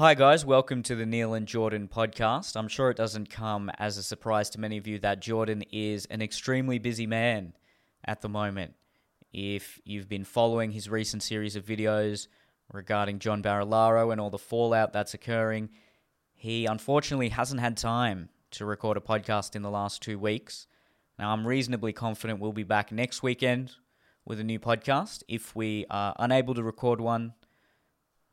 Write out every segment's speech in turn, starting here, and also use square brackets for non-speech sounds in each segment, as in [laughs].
Hi, guys. Welcome to the Neil and Jordan podcast. I'm sure it doesn't come as a surprise to many of you that Jordan is an extremely busy man at the moment. If you've been following his recent series of videos regarding John Barilaro and all the fallout that's occurring, he unfortunately hasn't had time to record a podcast in the last two weeks. Now, I'm reasonably confident we'll be back next weekend with a new podcast. If we are unable to record one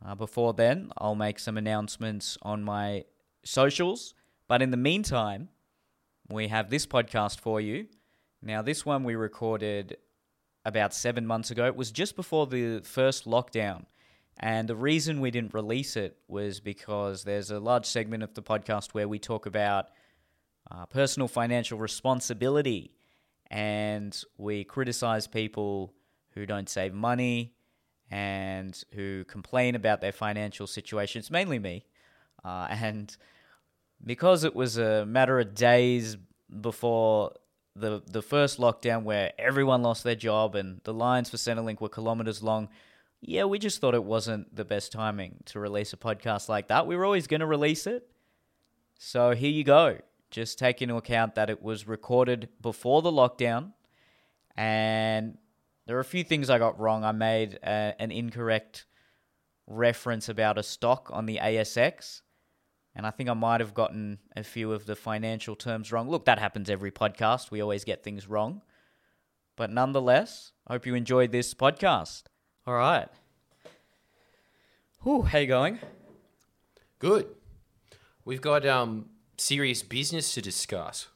uh, before then, I'll make some announcements on my socials. But in the meantime, we have this podcast for you. Now, this one we recorded about seven months ago. It was just before the first lockdown. And the reason we didn't release it was because there's a large segment of the podcast where we talk about uh, personal financial responsibility and we criticize people who don't save money and who complain about their financial situations, mainly me. Uh, [laughs] and because it was a matter of days before the the first lockdown where everyone lost their job and the lines for Centrelink were kilometers long, yeah, we just thought it wasn't the best timing to release a podcast like that. We were always going to release it. So here you go. Just take into account that it was recorded before the lockdown and there are a few things I got wrong. I made a, an incorrect reference about a stock on the ASX, and I think I might have gotten a few of the financial terms wrong. Look, that happens every podcast. We always get things wrong. But nonetheless, I hope you enjoyed this podcast. All right. Whew, how you going? Good. We've got um serious business to discuss.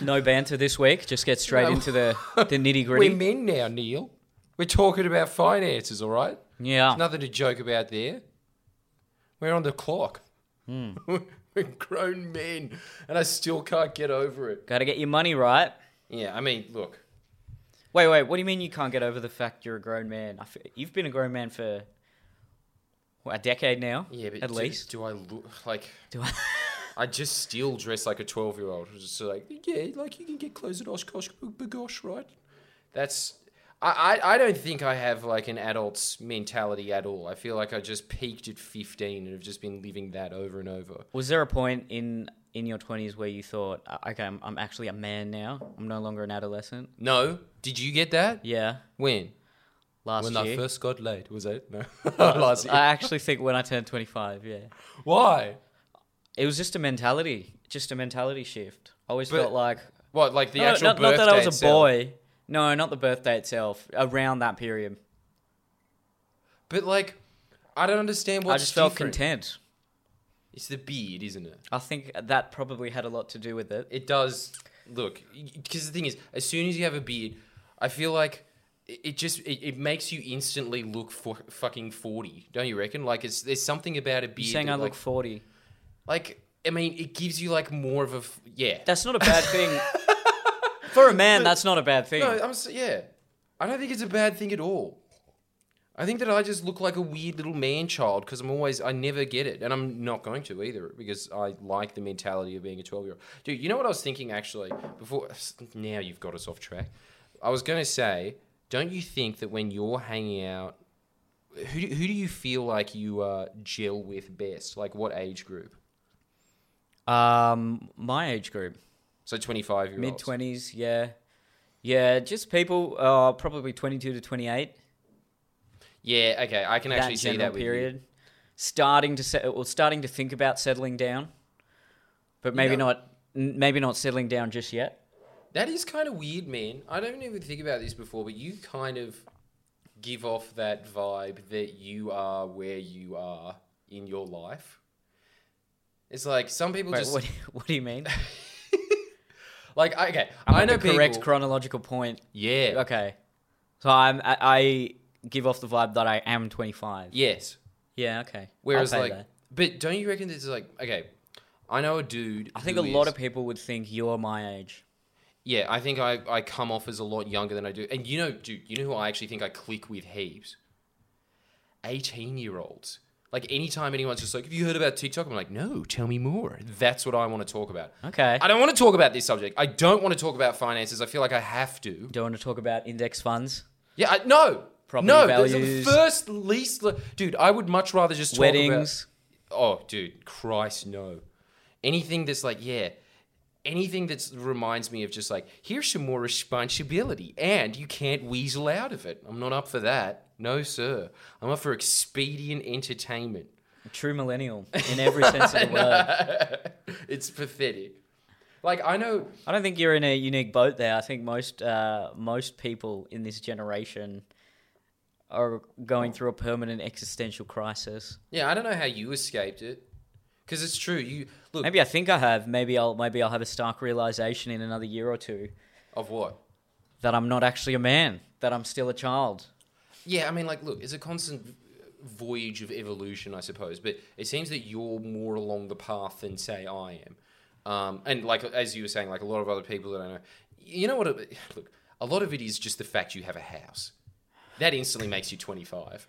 No banter this week. Just get straight No. into the, the [laughs] nitty gritty. We're men now, Neil. We're talking about finances, all right? Yeah. Nothing to joke about there. We're on the clock. Hmm. [laughs] We're grown men, and I still can't get over it. Got to get your money right. Yeah, I mean, look, Wait, wait. What do you mean you can't get over the fact you're a grown man? I f- you've been a grown man for what, a decade now, yeah, but at do, least. do I look like Do I? I just still dress like a twelve-year-old? Just like, yeah, like you can get clothes at OshKosh B'gosh, right? That's. I, I, I don't think I have like an adult's mentality at all. I feel like I just peaked at 15 and have just been living that over and over. Was there a point in in your twenties where you thought, "Uh, okay, I'm, I'm actually a man now. I'm no longer an adolescent. No, did you get that? Yeah, When? last when year. I first got laid, was it? No, [laughs] last year. I actually think when I turned 25, yeah, Why? It was just a mentality, just a mentality shift. I always But felt like What, like the No, actual not, not birthday that I was a itself? boy. No, not the birthday itself. Around that period, But like, I don't understand what's I just felt different. content. It's the beard, isn't it? I think that probably had a lot to do with it. It does. Look, because the thing is, as soon as you have a beard, I feel like it it just it, it makes you instantly look for fucking forty, don't you reckon? Like, it's there's something about a beard. You saying that, I like, look 40? Like I mean, it gives you like more of a f- yeah. That's not a bad thing. [laughs] For a man, that's not a bad thing. No, I'm s- yeah. I don't think it's a bad thing at all. I think that I just look like a weird little man child because I'm always I never get it, and I'm not going to either because I like the mentality of being a 12 year old. Dude, you know what I was thinking actually before? Now you've got us off track. I was going to say, don't you think that when you're hanging out, who do, who do you feel like you uh, gel with best? Like what age group? Um, my age group, So 25 year olds. mid twenties, yeah, yeah, just people, uh, probably twenty two to twenty eight. Yeah, okay, I can actually that see that you. period, starting to set, well, starting to think about settling down, but maybe know- not, n- maybe not settling down just yet. That is kind of weird, man. I don't even think about this before, but you kind of give off that vibe that you are where you are in your life. It's like some people Wait, just what, [laughs] what do you mean? [laughs] like okay. I'm I know the correct people. chronological point. yeah. Okay, so I'm, I, I give off the vibe that I am twenty five. Yes. Yeah, okay. Whereas like, that. but don't you reckon this is like okay? I know a dude. I think a who lot of people would think you're my age. Yeah, I think I, I come off as a lot younger than I do. And you know, dude, you know who I actually think I click with heaps? 18 year olds. Like anytime anyone's just like, have you heard about TikTok? I'm like, no, tell me more. That's what I want to talk about. Okay. I don't want to talk about this subject. I don't want to talk about finances. I feel like I have to. Don't want to talk about index funds. Yeah, I, no, property no, values, the first least. le- Dude, I would much rather just talk weddings. About, oh, dude, Christ, no. Anything that's like, yeah, anything that reminds me of just like, here's some more responsibility, and you can't weasel out of it. I'm not up for that. No, sir. I'm up for expedient entertainment. A true millennial in every sense of the [laughs] word. it's pathetic. Like I know, I don't think you're in a unique boat there. I think most uh, most people in this generation are going through a permanent existential crisis. yeah, I don't know how you escaped it, because it's true. You look Maybe I think I have. Maybe I'll maybe I'll have a stark realization in another year or two of what? that I'm not actually a man. That I'm still a child. Yeah, I mean, like, look, it's a constant voyage of evolution, I suppose. But it seems that you're more along the path than, say, I am. Um, and like as you were saying, like a lot of other people that I know, you know what? It, [sighs] look, a lot of it is just the fact you have a house. That instantly makes you 25.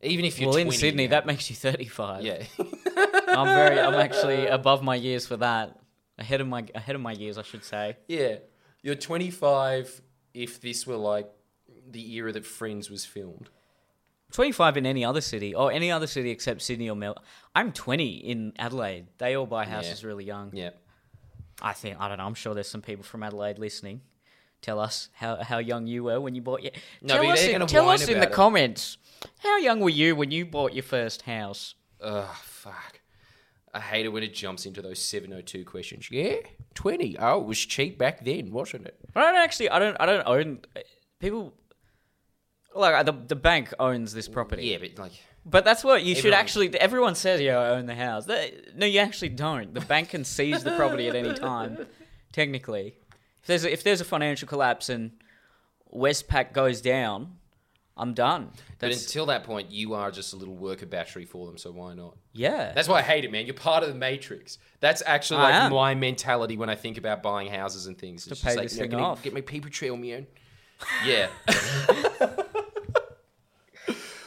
Even if you're well, in Sydney, now. that makes you 35. yeah, [laughs] I'm very. I'm [laughs] actually above my years for that. Ahead of my ahead of my years, I should say. yeah, you're 25. If this were like the era that Friends was filmed, 25 in any other city, or any other city except Sydney or Melbourne. I'm 20 in Adelaide. They all buy houses really young. yeah. I think I don't know. I'm sure there's some people from Adelaide listening. Tell us how, how young you were when you bought your. No, tell but us, in, tell us in the it. comments. How young were you when you bought your first house? Ugh, fuck. I hate it when it jumps into those 702 questions. Yeah, 20. Oh, it was cheap back then, wasn't it? I don't actually. I don't. I don't own. People. Like uh, the the bank owns this property. Yeah, but like, But that's what you should Everyone- actually. Everyone says, "Yeah, I own the house." They- no, you actually don't. The bank can seize the property at any time. [laughs] Technically, if there's a, if there's a financial collapse and Westpac goes down, I'm done. but That's until that point, you are just a little worker battery for them, so why not? yeah. That's why I hate it, man. You're part of the matrix. That's actually I like am. my mentality when I think about buying houses and things. It's pay just like, this you know, thing get, me- off. get my paper trail, man. [laughs] Yeah. [laughs]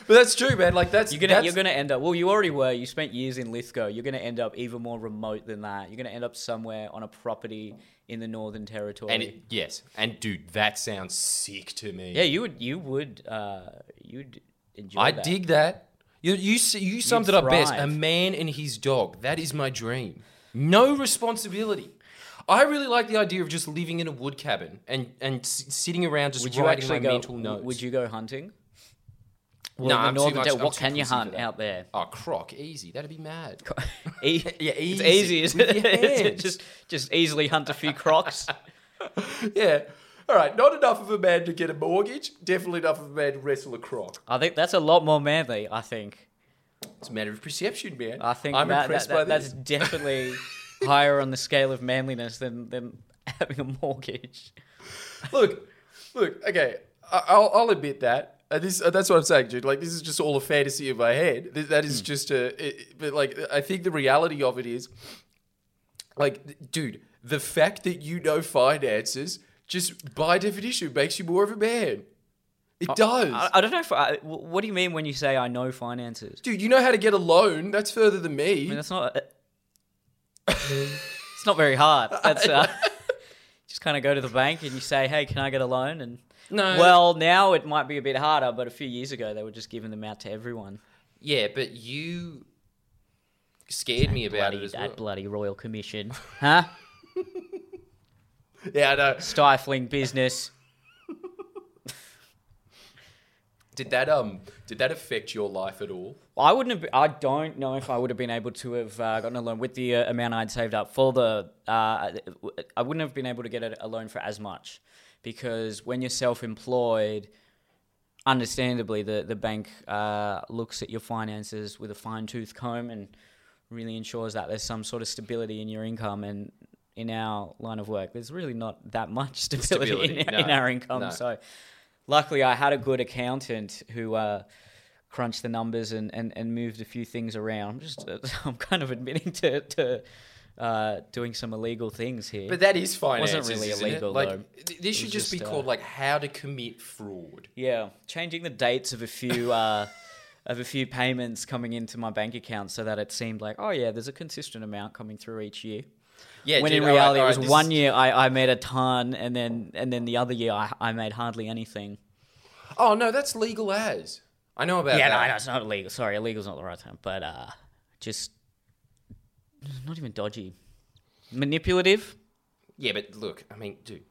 but that's true, man. Like that's You're gonna that's, you're gonna end up. Well, you already were. You spent years in Lithgow. You're gonna end up even more remote than that. You're gonna end up somewhere on a property in the Northern Territory. and it, yes, and dude, that sounds sick to me. yeah, you would you would uh you'd enjoy. I that. dig that. You you s- you summed it up best. A man and his dog. That is my dream. No responsibility. I really like the idea of just living in a wood cabin and and s- sitting around just Would you writing actually my go? mental notes. Would you go hunting? Well, the I'm too Northern much- what can you hunt out there? Oh, croc, easy. That'd be mad. [laughs] E- [laughs] Yeah, [laughs] It's easy. easy, isn't it? just just easily hunt a few crocs. yeah. All right. Not enough of a man to get a mortgage. Definitely enough of a man to wrestle a croc. I think that's a lot more manly. I think. It's a matter of perception, man. I think I'm that, impressed that- by that- this. that's definitely higher on the scale of manliness than than having a mortgage. look, look. Okay, I'll, I'll admit that. Uh, this, uh, that's what I'm saying, dude. Like, this is just all a fantasy in my head. Th- That Hmm. just a. It, but like, I think the reality of it is, like, dude, the fact that you know finances just by definition makes you more of a man. It does. I, I don't know if. I, what do you mean when you say I know finances? Dude, you know how to get a loan. That's further than I me. mean, that's not. [laughs] it's not very hard. That's uh, [laughs] just kind of go to the bank and you say, "Hey, can I get a loan?" And No. well, now it might be a bit harder, but a few years ago they were just giving them out to everyone. yeah, but you scared me about bloody, it as that well. bloody royal commission, [laughs] huh? Yeah, I know. Stifling business. [laughs] Did that um did that affect your life at all? I wouldn't have. Been, I don't know if I would have been able to have uh, gotten a loan with the uh, amount I'd saved up for the. Uh, I wouldn't have been able to get a, a loan for as much because when you're self-employed, understandably, the the bank uh, looks at your finances with a fine tooth comb and really ensures that there's some sort of stability in your income. And in our line of work, there's really not that much stability, [laughs] Stability, in, no, in our income. no. So, luckily, I had a good accountant who. Uh, crunched the numbers and, and, and moved a few things around. I'm just uh, [laughs] I'm kind of admitting to to uh, doing some illegal things here. But that is finances. Wasn't really illegal, Like though. th- this should was just, be just, uh, called like how to commit fraud. yeah, changing the dates of a few [laughs] uh, of a few payments coming into my bank account so that it seemed like oh yeah, there's a consistent amount coming through each year. Yeah, when dude, in reality all it was this one is- year I, I made a ton and then and then the other year I, I made hardly anything. Oh no, that's legal as. I know about yeah, that. no, no, it's not illegal. Sorry, illegal's not the right term, but uh, just not even dodgy, manipulative. Yeah, but look, I mean, dude,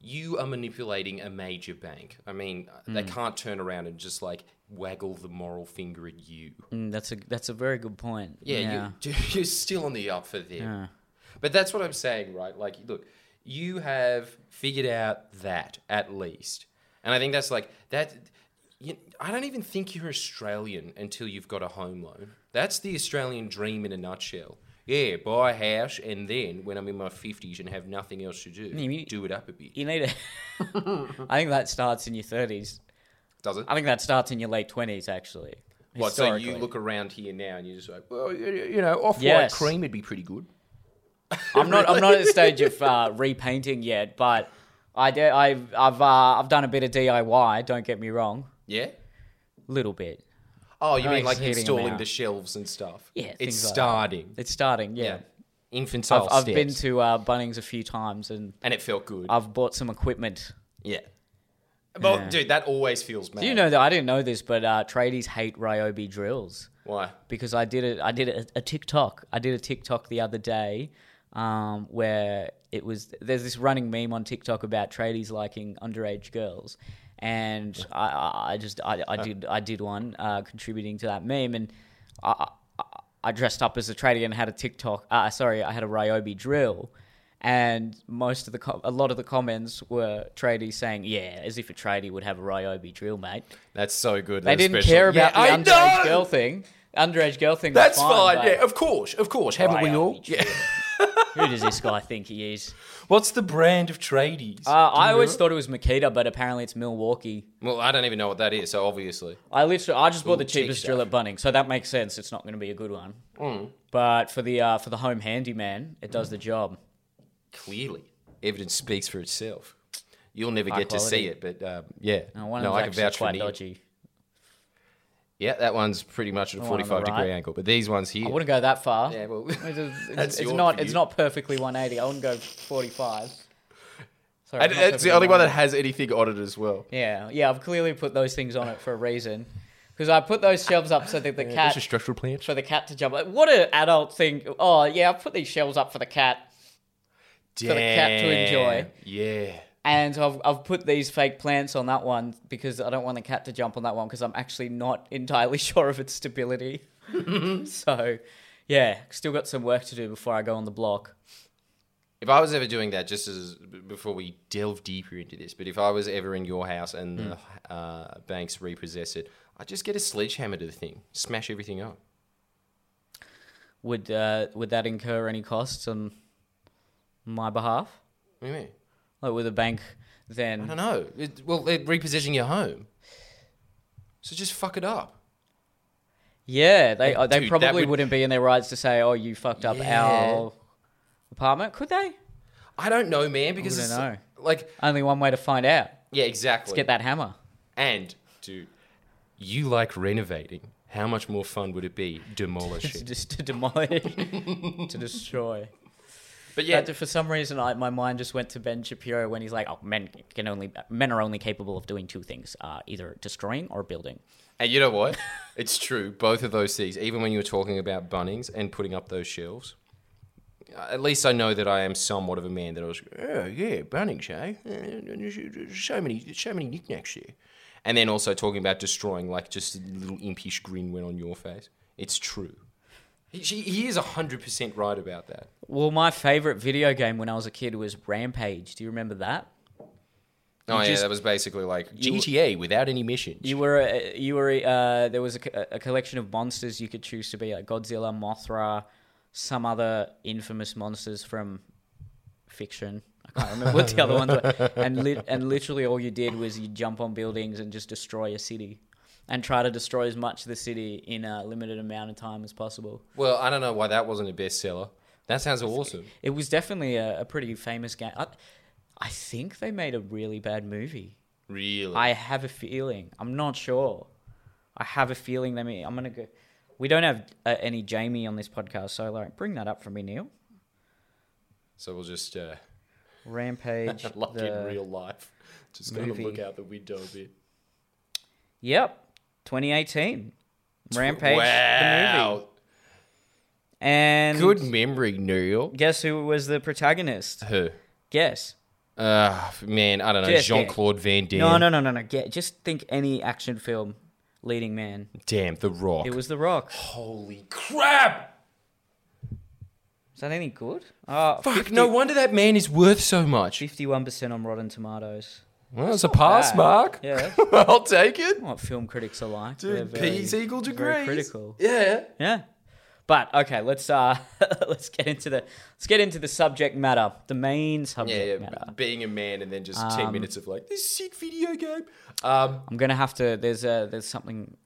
you are manipulating a major bank. I mean, they Hmm. can't turn around and just like waggle the moral finger at you. Mm, that's a that's a very good point. Yeah, yeah. You, [laughs] you're still on the up for them. Yeah. But that's what I'm saying, right? Like, look, you have figured out that at least, and I think that's like that. I don't even think you're Australian until you've got a home loan. That's the Australian dream in a nutshell. Yeah, buy a house, and then when I'm in my fifties and have nothing else to do, you- do it up a bit. You need to. [laughs] I think that starts in your thirties. Does it? I think that starts in your late twenties, actually. What? So you look around here now, and you're just like, well, you you know, off white Yes. cream would be pretty good. I'm not. I'm not at the stage of uh, [laughs] repainting yet, but I do, I've I've uh, I've done a bit of DIY. Don't get me wrong, Yeah. Little bit. Oh, you mean like installing the shelves and stuff? Yeah, it's things like that. starting. It's starting. Yeah, Yeah. Infantile I've, I've been to uh, Bunnings a few times and and it felt good. I've bought some equipment. yeah. Well, Yeah. dude, that always feels mad. Do you know that I didn't know this, but uh, tradies hate Ryobi drills why? because I did it. I did a, a TikTok. I did a TikTok the other day um, where it was. There's this running meme on TikTok about tradies liking underage girls, and I, I, I just I, I did I did one uh, contributing to that meme, and I, I, I dressed up as a tradie and had a TikTok. Uh, sorry, I had a Ryobi drill. And most of the co- a lot of the comments were tradies saying, "Yeah, as if a tradie would have a Ryobi drill, mate." That's so good. They that didn't especially- care about Yeah, I the underage know! girl thing. Underage girl thing. That's fine. but Yeah, of course, of course. Haven't we all? Yeah. [laughs] Who does this guy think he is? What's the brand of tradies? Uh, I always know? thought it was Makita, but apparently it's Milwaukee. Well, I don't even know what that is. So obviously, I literally, I just bought the Ooh, cheap cheapest stuff. drill at Bunnings, so that makes sense. It's not going to be a good one. But for the uh, for the home handyman, it does the job. clearly, evidence speaks for itself. You'll never High get to see it, but um, yeah, And one no, I can actually vouch for quite Neil. dodgy. Yeah, that one's pretty much at a The one on the forty-five degree right. angle, but these ones here. I wouldn't go that far. Yeah, well, It's, [laughs] it's- That's it's your not. view. It's not perfectly 180. I wouldn't go 45. Sorry, and not it's the only one that 180. has anything on it as well. Yeah, yeah. I've clearly put those things on it for a reason. Because I put those shelves up so that the cat structural plants. for the cat to jump. What an adult thing! Oh yeah, I've put these shelves up for the cat, for the cat to enjoy. Yeah. And I've I've put these fake plants on that one because I don't want the cat to jump on that one because I'm actually not [laughs] entirely sure of its stability. [laughs] so, yeah, still got some work to do before I go on the block. If I was ever doing that, just as before we delve deeper into this, but if I was ever in your house and Hmm. the uh, banks repossess it, I'd just get a sledgehammer to the thing, smash everything up. Would uh, would that incur any costs on my behalf? What do you mean? Like with a bank, then I don't know. It, well, they're your home, so just fuck it up. yeah, they uh, they dude, that probably would- would... not be in their rights to say, "Oh, you fucked up Yeah. our apartment." Could they? I don't know, man, because don't it's know. like, Only one way to find out. yeah, exactly. Let's get that hammer. And, dude, you like renovating. How much more fun would it be [laughs] demolishing? just to demolish, [laughs] to destroy. But yeah, But for some reason, I, my mind just went to Ben Shapiro when he's like, "Oh, men can only men are only capable of doing two things: uh, either destroying or building." And you know what? [laughs] it's true. Both of those things. Even when you were talking about Bunnings and putting up those shelves, uh, at least I know that I am somewhat of a man that I was. Oh yeah, Bunnings, eh? So many, so many knickknacks there. And then also talking about destroying, like just a little impish grin went on your face. It's true. He, she, he is hundred percent right about that. Well, my favorite video game when I was a kid was Rampage. Do you remember that? Oh yeah, just- that was basically like you- GTA without any missions. You were uh, you were uh, there was a, a collection of monsters you could choose to be like Godzilla, Mothra, some other infamous monsters from fiction. I can't remember what the other ones were. [laughs] And lit and literally all you did was you jump on buildings and just destroy a city, and try to destroy as much of the city in a limited amount of time as possible. well, I don't know why that wasn't a bestseller. That sounds awesome. It was definitely a, a pretty famous game. I, I think they made a really bad movie. Really. I have a feeling. I'm not sure. I have a feeling. Let me. I'm gonna go. We don't have uh, any Jamie on this podcast, so like, bring that up for me, Neil. So we'll just uh, [laughs] Rampage. [laughs] like in real life. Just gonna look out the window a bit. Yep. 2018. Rampage. The Wow. movie. And Good memory, Neil. guess who was the protagonist? Who? Guess. Uh, man, I don't know. Jean Claude Van Damme. No, no, no, no, no. Get, just think any action film leading man. Damn, The Rock. It was The Rock. Holy crap! Is that any good? Uh, Fuck, 50 no wonder that man is worth so much. 51% on Rotten Tomatoes. Well, it's a pass, bad. Mark. Yeah. [laughs] I'll take it. What film critics are like. Dude, very- P's equal degrees. critical. Yeah. Yeah. But okay, let's uh [laughs] let's get into the let's get into the subject matter. The main Yeah, subject yeah. matter. Being a man and then just Um, 10 minutes of like, this sick video game. Um, I'm gonna have to there's a there's something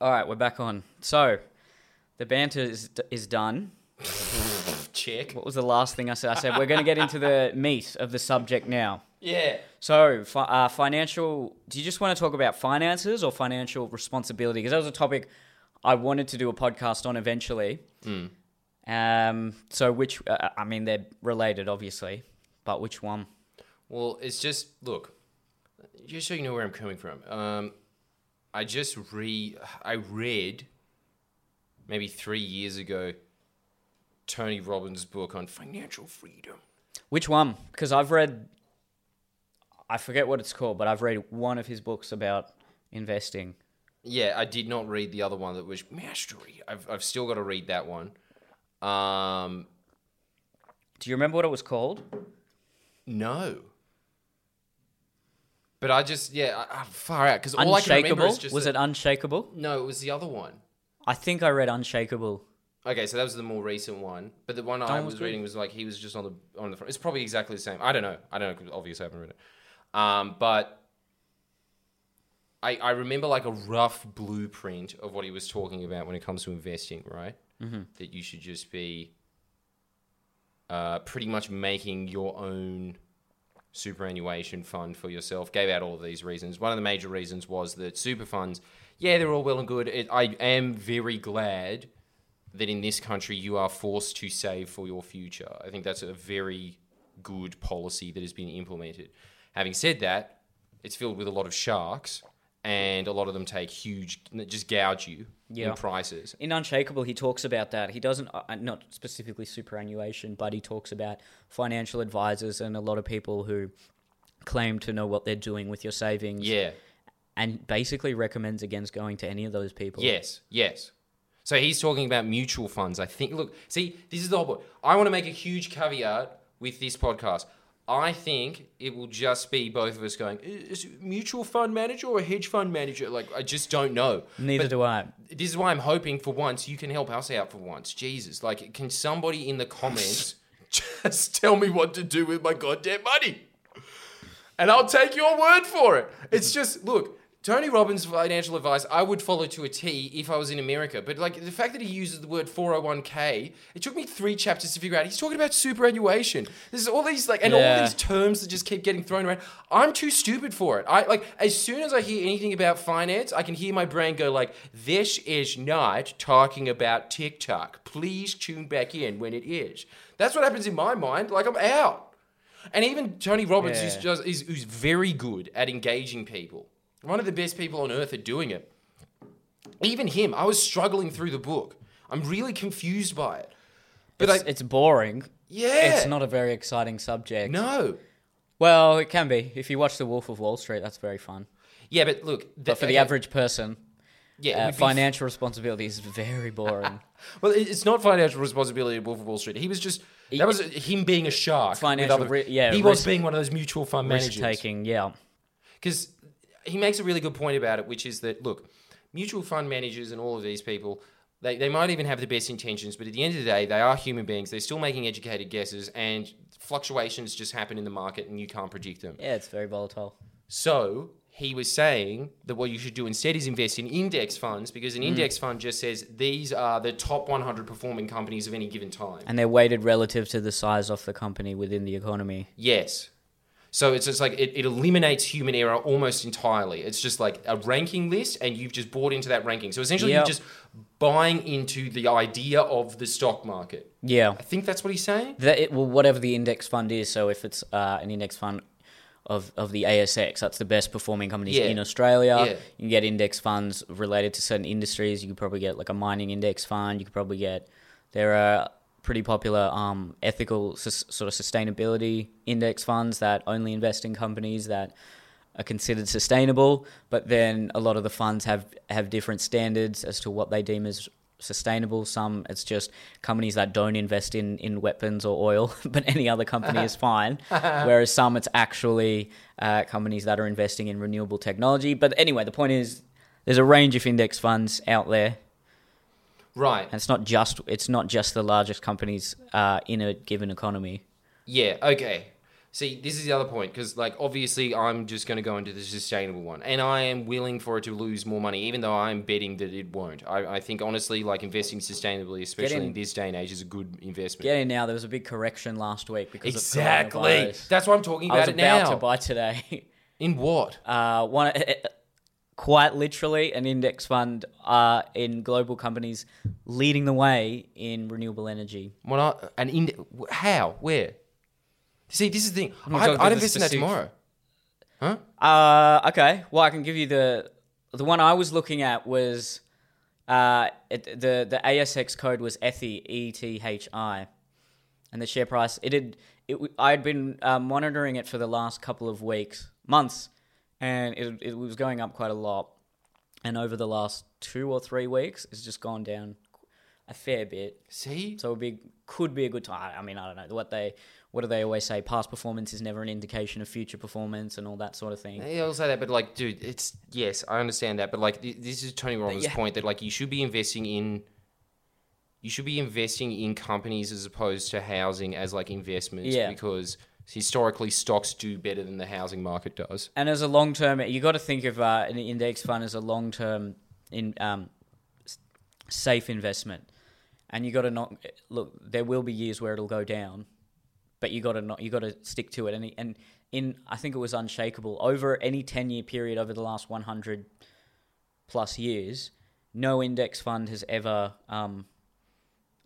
Alright, we're back on. So the banter is is done. [laughs] check. What was the last thing I said? I said we're going to get into the [laughs] meat of the subject now. Yeah. So, fi- uh, financial. Do you just want to talk about finances or financial responsibility? Because that was a topic I wanted to do a podcast on eventually. Um. So, which uh, I mean, they're related, obviously, but which one? Well, it's just look, just so you know where I'm coming from. Um, I just re I read maybe three years ago Tony Robbins' book on financial freedom. Which one? Because I've read. I forget what it's called, but I've read one of his books about investing. Yeah, I did not read the other one that was mastery. I've I've still got to read that one. Um, Do you remember what it was called? no. But I just yeah, I, I'm far out because all I can remember Unshakable. is just Was that- it Unshakable? no, it was the other one. I think I read Unshakable. Okay, so that was the more recent one, but the one I was reading was like he was just on the on the front. It's probably exactly the same. I don't know. I don't know. 'cause obviously, I haven't read it. Um, but I I remember like a rough blueprint of what he was talking about when it comes to investing. Right, mm-hmm. that you should just be uh, pretty much making your own superannuation fund for yourself. Gave out all of these reasons. One of the major reasons was that super funds. Yeah, they're all well and good. It, I am very glad that in this country you are forced to save for your future. I think that's a very good policy that has been implemented. Having said that, it's filled with a lot of sharks, and a lot of them take huge, just gouge you Yeah. in prices. In Unshakable, he talks about that. He doesn't, uh, not specifically superannuation, but he talks about financial advisors and a lot of people who claim to know what they're doing with your savings. Yeah. And basically recommends against going to any of those people. Yes, yes. So he's talking about mutual funds. I think, look, see, this is the whole point. I want to make a huge caveat with this podcast. I think it will just be both of us going, is it mutual fund manager or a hedge fund manager? Like, I just don't know. Neither But do I. This is why I'm hoping for once you can help us out for once. Jesus. Like, can somebody in the comments [laughs] just tell me what to do with my goddamn money? and I'll take your word for it. It's just look, Tony Robbins' financial advice I would follow to a T if I was in America. But like the fact that he uses the word 401k, it took me three chapters to figure out. He's talking about superannuation. There's all these like and all these terms that just keep getting thrown around. I'm too stupid for it. I like as soon as I hear anything about finance, I can hear my brain go like, "This is not talking about TikTok. Please tune back in when it is." That's what happens in my mind. Like I'm out. And even Tony Robbins, who's, just, is, who's very good at engaging people, one of the best people on earth at doing it. Even him, I was struggling through the book. I'm really confused by it. But It's, I, it's boring. yeah, It's not a very exciting subject. no, Well, it can be. If you watch The Wolf of Wall Street, that's very fun. yeah, but look, But for the average person, yeah, uh, financial responsibility is very boring. [laughs] Well, it's not financial responsibility of Wolf of Wall Street. He was just that was him being a shark. Financial other- ri- yeah, he was being one of those mutual fund Risk managers. taking, yeah. because he makes a really good point about it, which is that look, mutual fund managers and all of these people, they, they might even have the best intentions, but at the end of the day, they are human beings. They're still making educated guesses, and fluctuations just happen in the market, and you can't predict them. Yeah, it's very volatile. So he was saying that what you should do instead is invest in index funds because an mm. index fund just says these are the top 100 performing companies of any given time. And they're weighted relative to the size of the company within the economy. Yes. So it's just like it, it eliminates human error almost entirely. It's just like a ranking list, and you've just bought into that ranking. So essentially, Yep. you just buying into the idea of the stock market. Yeah. I think that's what he's saying. That it, well, whatever the index fund is. So if it's uh, an index fund of, of the ASX, that's the best performing companies Yeah. in Australia. Yeah. You can get index funds related to certain industries. You could probably get like a mining index fund. You could probably get there are pretty popular um, ethical sus- sort of sustainability index funds that only invest in companies that are considered sustainable. But then a lot of the funds have have different standards as to what they deem as sustainable. Some it's just companies that don't invest in, in weapons or oil, [laughs] but any other company is fine. [laughs] Whereas some it's actually uh, companies that are investing in renewable technology. But anyway, the point is there's a range of index funds out there, Right. and it's not just it's not just the largest companies uh, in a given economy. Yeah, okay. See, this is the other point because, like, obviously, I'm just going to go into the sustainable one, and I am willing for it to lose more money, even though I'm betting that it won't. I, I think, honestly, like investing sustainably, especially in- in this day and age, is a good investment. Get in now. There was a big correction last week because exactly. That's why I'm talking about, I was about it now. to buy today. in what? [laughs] uh, one quite literally an index fund uh, in global companies leading the way in renewable energy. What? I, an ind- How? Where? See, this is the thing. I, talking I'd invest in that tomorrow. Huh? Uh, okay. Well, I can give you the the one I was looking at was uh, it, the the ASX code was ETHI E T H I, and the share price it had it w- I'd been uh, monitoring it for the last couple of weeks months, and it it was going up quite a lot, and over the last two or three weeks it's just gone down a fair bit. See? So it be could be a good time. I mean, I don't know what they what do they always say? Past performance is never an indication of future performance and all that sort of thing. Yeah, I'll say that, but like, dude, it's yes, I understand that, but like, th- this is Tony Robbins' yeah. point that like you should be investing in, you should be investing in companies as opposed to housing as like investments, Yeah. because historically stocks do better than the housing market does. And as a long term, you got to think of uh, an index fund as a long term in um, safe investment, and you got to not look. There will be years where it'll go down, but you got to not. You got to stick to it. And and in I think it was unshakable over any ten year period over the last one hundred plus years. No index fund has ever um,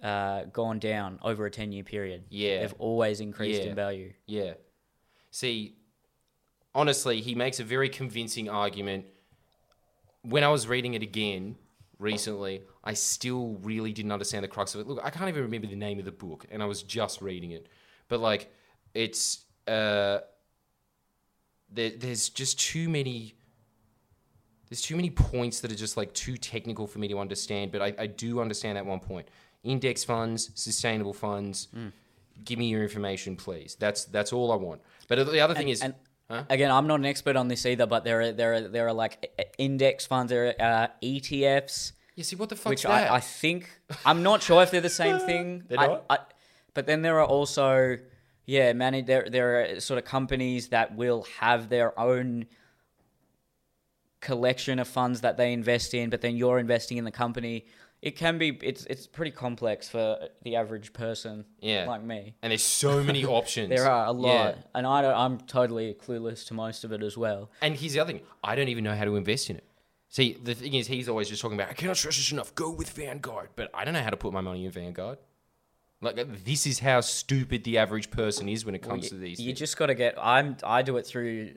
uh, gone down over a ten year period. Yeah. they've always increased Yeah. in value. Yeah. See, honestly, he makes a very convincing argument. When I was reading it again recently, I still really didn't understand the crux of it. Look, I can't even remember the name of the book, and I was just reading it. But like, it's uh, there, there's just too many. There's too many points that are just like too technical for me to understand, but I, I do understand that one point. Index funds, sustainable funds, give me your information, please. That's that's all I want. But the other thing is, and Huh? again, I'm not an expert on this either, but there are there are there are like index funds, there are uh, ETFs, you see what the fuck's which? I, I think I'm not sure if they're the same thing. [laughs] They're I- not? I, but then there are also yeah, man, there there are sort of companies that will have their own collection of funds that they invest in, but then you're investing in the company. It can be it's it's pretty complex for the average person Yeah. like me. and there's so many [laughs] options. There are a lot, Yeah. and I don't, I'm totally clueless to most of it as well. And here's the other thing: I don't even know how to invest in it. See, the thing is, he's always just talking about I cannot stress this enough. Go with Vanguard, but I don't know how to put my money in Vanguard. Like uh, this is how stupid the average person is when it comes to these. You things. just got to get. I'm. I do it through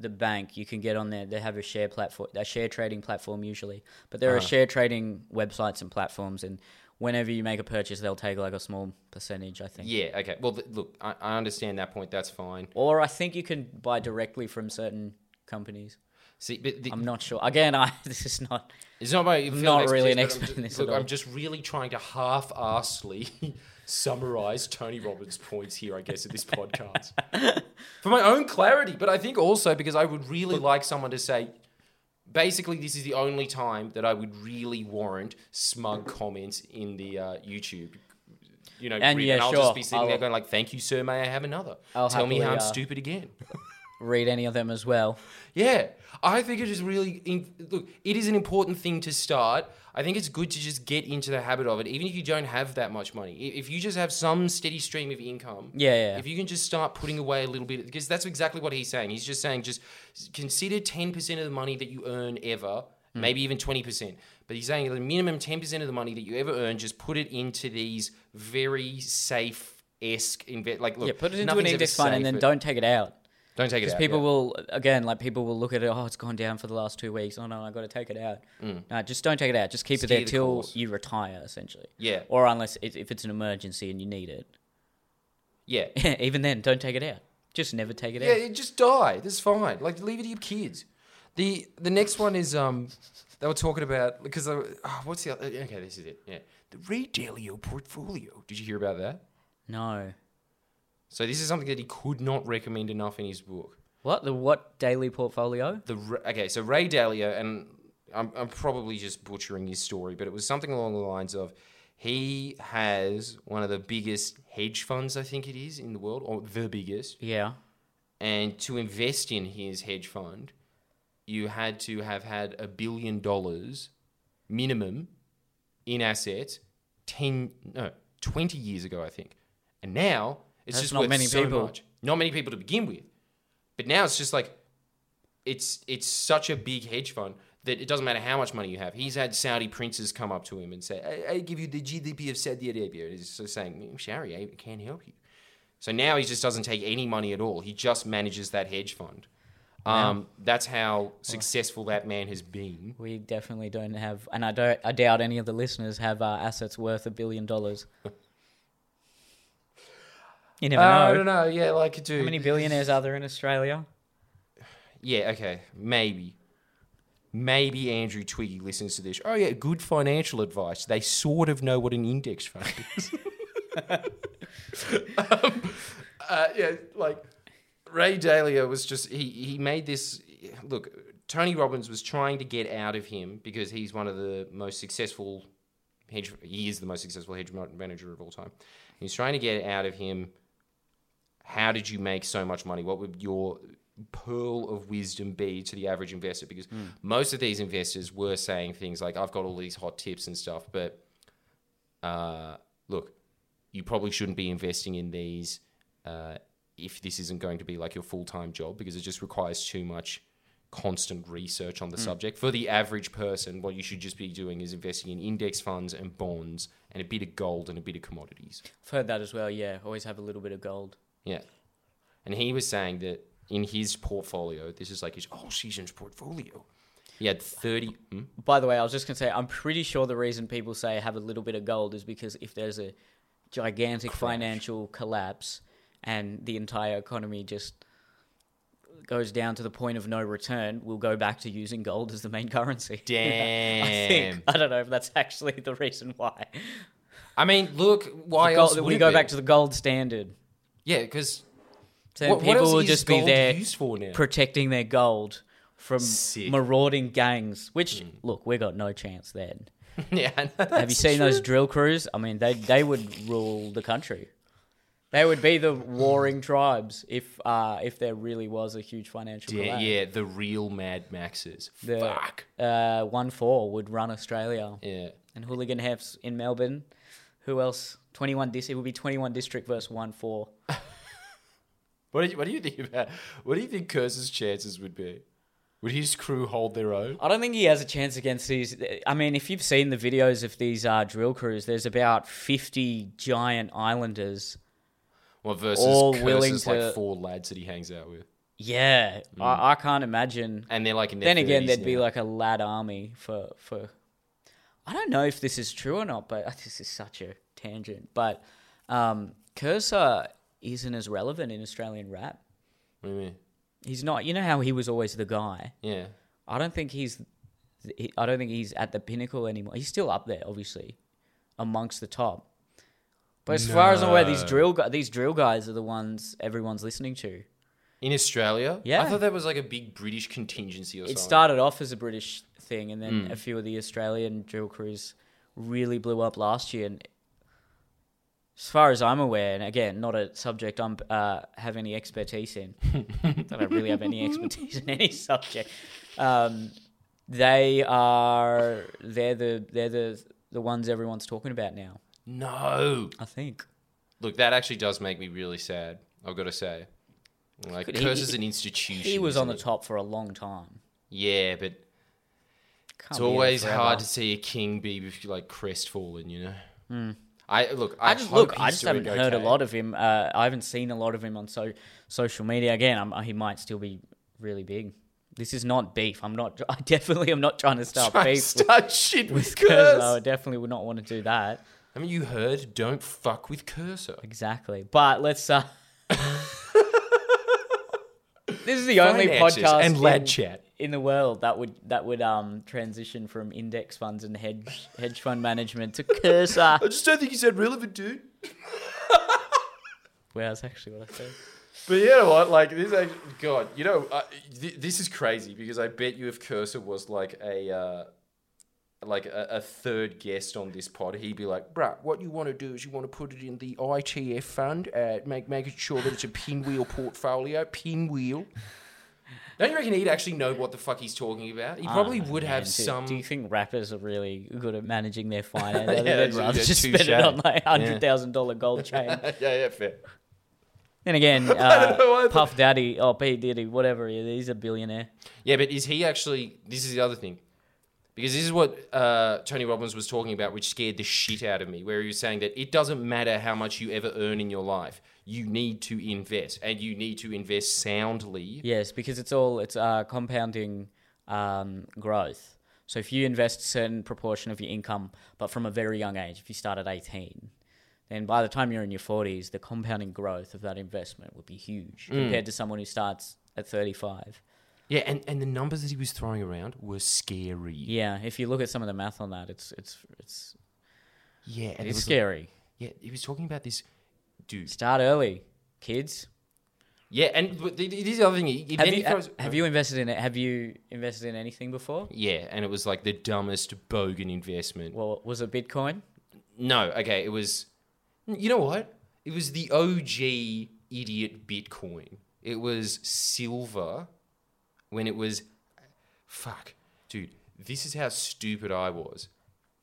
the bank. You can get on there. They have a share platform, a share trading platform usually, but there are Uh-huh. share trading websites and platforms, and whenever you make a purchase, they'll take like a small percentage. I think. yeah. Okay. Well, th- look, I, I understand that point. That's fine. Or I think you can buy directly from certain companies. See, but the, I'm not sure. Again, I [laughs] this is not. It's not my not really an expert in this at Look, all. I'm just really trying to half-assly summarize Tony Robbins' points here, I guess, at this podcast [laughs] for my own clarity. But I think also because I would really like someone to say, basically, this is the only time that I would really warrant smug comments in the uh, YouTube. You know, And yeah, I'll sure. just be sitting there I'll- going like, "Thank you, sir. May I have another? I'll Tell me how I'm uh, stupid again." [laughs] Read any of them as well. Yeah, I think it is really in, look. It is an important thing to start. I think it's good to just get into the habit of it, even if you don't have that much money. If you just have some steady stream of income, Yeah, yeah. If you can just start putting away a little bit, because that's exactly what he's saying. He's just saying just consider ten percent of the money that you earn ever hmm. maybe even 20%. But he's saying the minimum 10% of the money that you ever earn, just put it into these very safe esque invest. Like, look, yeah, put it into an index fund and then don't take it out. Don't take it Because out. people yeah. will again, like people will look at it. Oh, it's gone down for the last two weeks. Oh no, I've got to take it out. No, just don't take it out. Just keep it there the till course. you retire, essentially. Yeah. Or unless it, if it's an emergency and you need it. Yeah. [laughs] Even then, don't take it out. Just never take it Yeah, out. Yeah, just die. That's fine. Like leave it to your kids. The the next one is um they were talking about because they were, oh, what's the other, okay this is it yeah the Ray Dalio portfolio. Did you hear about that? No. So this is something that he could not recommend enough in his book. What the what daily portfolio? The okay, so Ray Dalio, and I'm, I'm probably just butchering his story, but it was something along the lines of he has one of the biggest hedge funds, I think it is, in the world, or the biggest. Yeah. And to invest in his hedge fund, you had to have had a billion dollars minimum in assets 10, no, 20 years ago, I think. And now it's That's just not many so people. much. Not many people to begin with. But now it's just like it's it's such a big hedge fund that it doesn't matter how much money you have. He's had Saudi princes come up to him and say, I, I give you the GDP of Saudi Arabia. And he's just saying, Shari, I can't help you. So now he just doesn't take any money at all. He just manages that hedge fund. Um, that's how successful that man has been. We definitely don't have, and I don't. I doubt any of the listeners have uh, assets worth a billion dollars. [laughs] You never I know. don't know. Yeah, like, dude. How many billionaires are there in Australia? Yeah, okay, maybe. Maybe Andrew Twiggy listens to this. Oh, yeah, good financial advice. They sort of know what an index fund is. [laughs] um, uh, yeah, like Ray Dalio was just, he, he made this. Look, Tony Robbins was trying to get out of him because he's one of the most successful hedge, he is the most successful hedge manager of all time. He's trying to get out of him how did you make so much money? What would your pearl of wisdom be to the average investor? Because most of these investors were saying things like, I've got all these hot tips and stuff, but uh, look, you probably shouldn't be investing in these uh, if this isn't going to be like your full time job because it just requires too much constant research on the subject. For the average person, what you should just be doing is investing in index funds and bonds and a bit of gold and a bit of commodities. I've heard that as well. Yeah, always have a little bit of gold. Yeah. And he was saying that in his portfolio, this is like his all seasons portfolio. He had 30. Hmm? By the way, I was just gonna say, I'm pretty sure the reason people say have a little bit of gold is because if there's a gigantic financial collapse and the entire economy just goes down to the point of no return, we'll go back to using gold as the main currency. Damn. [laughs] I think. I don't know if that's actually the reason why. I mean, look, why The else would we go be? back to the gold standard. Yeah, because So what, what people else will is just be gold there used for now? protecting their gold from Sick. Hmm. marauding gangs. Which look, we got no chance then. [laughs] yeah, I know Have you that's seen those drill crews? I mean, they they would rule the country. They would be the warring tribes if uh, if there really was a huge financial Yeah, yeah, the real Mad Maxes. The- Fuck. Uh, OneFour would run Australia, Yeah. and Hooligan Hefs in Melbourne. Who else? Twenty one. Dis- it would be twenty one district versus OneFour. [laughs] What do you, what do you think about? What do you think Kerser's chances would be? Would his crew hold their own? I don't think he has a chance against these. I mean, if you've seen the videos of these uh, drill crews, there's about 50 giant islanders. Well, versus All Kerser's willing like to- four lads that he hangs out with, Yeah, I, I can't imagine. and they're like in their Then again, there'd be like a lad army for for. I don't know if this is true or not, but this is such a tangent. But um, Kerser isn't as relevant in Australian rap. What do you mean? He's not. You know how he was always the guy. Yeah. I don't think he's. he- I don't think he's at the pinnacle anymore. He's still up there, obviously, amongst the top. But as far as I'm aware, these No. drill gu- these drill guys are the ones everyone's listening to. In Australia? Yeah. I thought that was like a big British contingency or something. It started off as a British thing, and then Mm. a few of the Australian drill crews really blew up last year. And as far as I'm aware, and again, not a subject I'm uh, have any expertise in. [laughs] I don't really have any expertise in any subject. Um, they are they're the they're the the ones everyone's talking about now. No. I think. Look, that actually does make me really sad. I've got to say. Like, he- is an institution. He was on the it? top for a long time. Yeah, but It's be in it always hard to see a king be like crestfallen, you know. I look. I. I just look. I just haven't heard a lot of him. Uh, I haven't seen a lot of him on so social media. Again, I'm, he might still be really big. This is not beef. I'm not. [laughs] I definitely am not trying to start Trying to beef start shit with, [laughs] with Curse. I definitely would not want to do that. Haven't you heard? Don't fuck with Kerser. Exactly. But let's. Uh, [laughs] this is the only podcast and lad in, chat. In the world that would that would um transition from index funds and hedge hedge fund management to Kerser. [laughs] I just don't think you said relevant, dude. [laughs] well, that's actually what I said. But you know what? Like this, actually, God, you know, uh, th- this is crazy because I bet you if Kerser was like a uh, like a, a third guest on this pod, he'd be like, "Bruh, what you want to do is you want to put it in the ETF fund, uh, make making sure that it's a pinwheel portfolio, pinwheel." Don't you reckon he'd actually know what the fuck he's talking about? He probably would have some. Do you think rappers are really good at managing their [laughs] finance? Yeah, they'd rather just touche. spend it on like hundred thousand dollar gold chain. [laughs] yeah, yeah, fair. then again, [laughs] uh, Puff Daddy, oh P Diddy, whatever, he is, he's a billionaire. Yeah, but is he actually? This is the other thing, because this is what uh, Tony Robbins was talking about, which scared the shit out of me. Where he was saying that it doesn't matter how much you ever earn in your life, you need to invest, and you need to invest soundly. Yes, because it's all it's uh, compounding um, growth. So if you invest a certain proportion of your income, but from a very young age, if you start at eighteen, then by the time you're in your forties, the compounding growth of that investment would be huge Mm. compared to someone who starts at thirty-five. Yeah, and, and the numbers that he was throwing around were scary. Yeah, if you look at some of the math on that, it's it's it's Yeah, and it it's was scary. yeah, he was talking about this dude. Start early, kids. Yeah, and but the, the, this is the other thing. Have you, throws, uh, have you invested in it? Have you invested in anything before? Yeah, and it was like the dumbest bogan investment. Well, was it Bitcoin? No, okay, it was. You know what? It was the OG idiot Bitcoin. It was silver when it was. Fuck, dude, this is how stupid I was.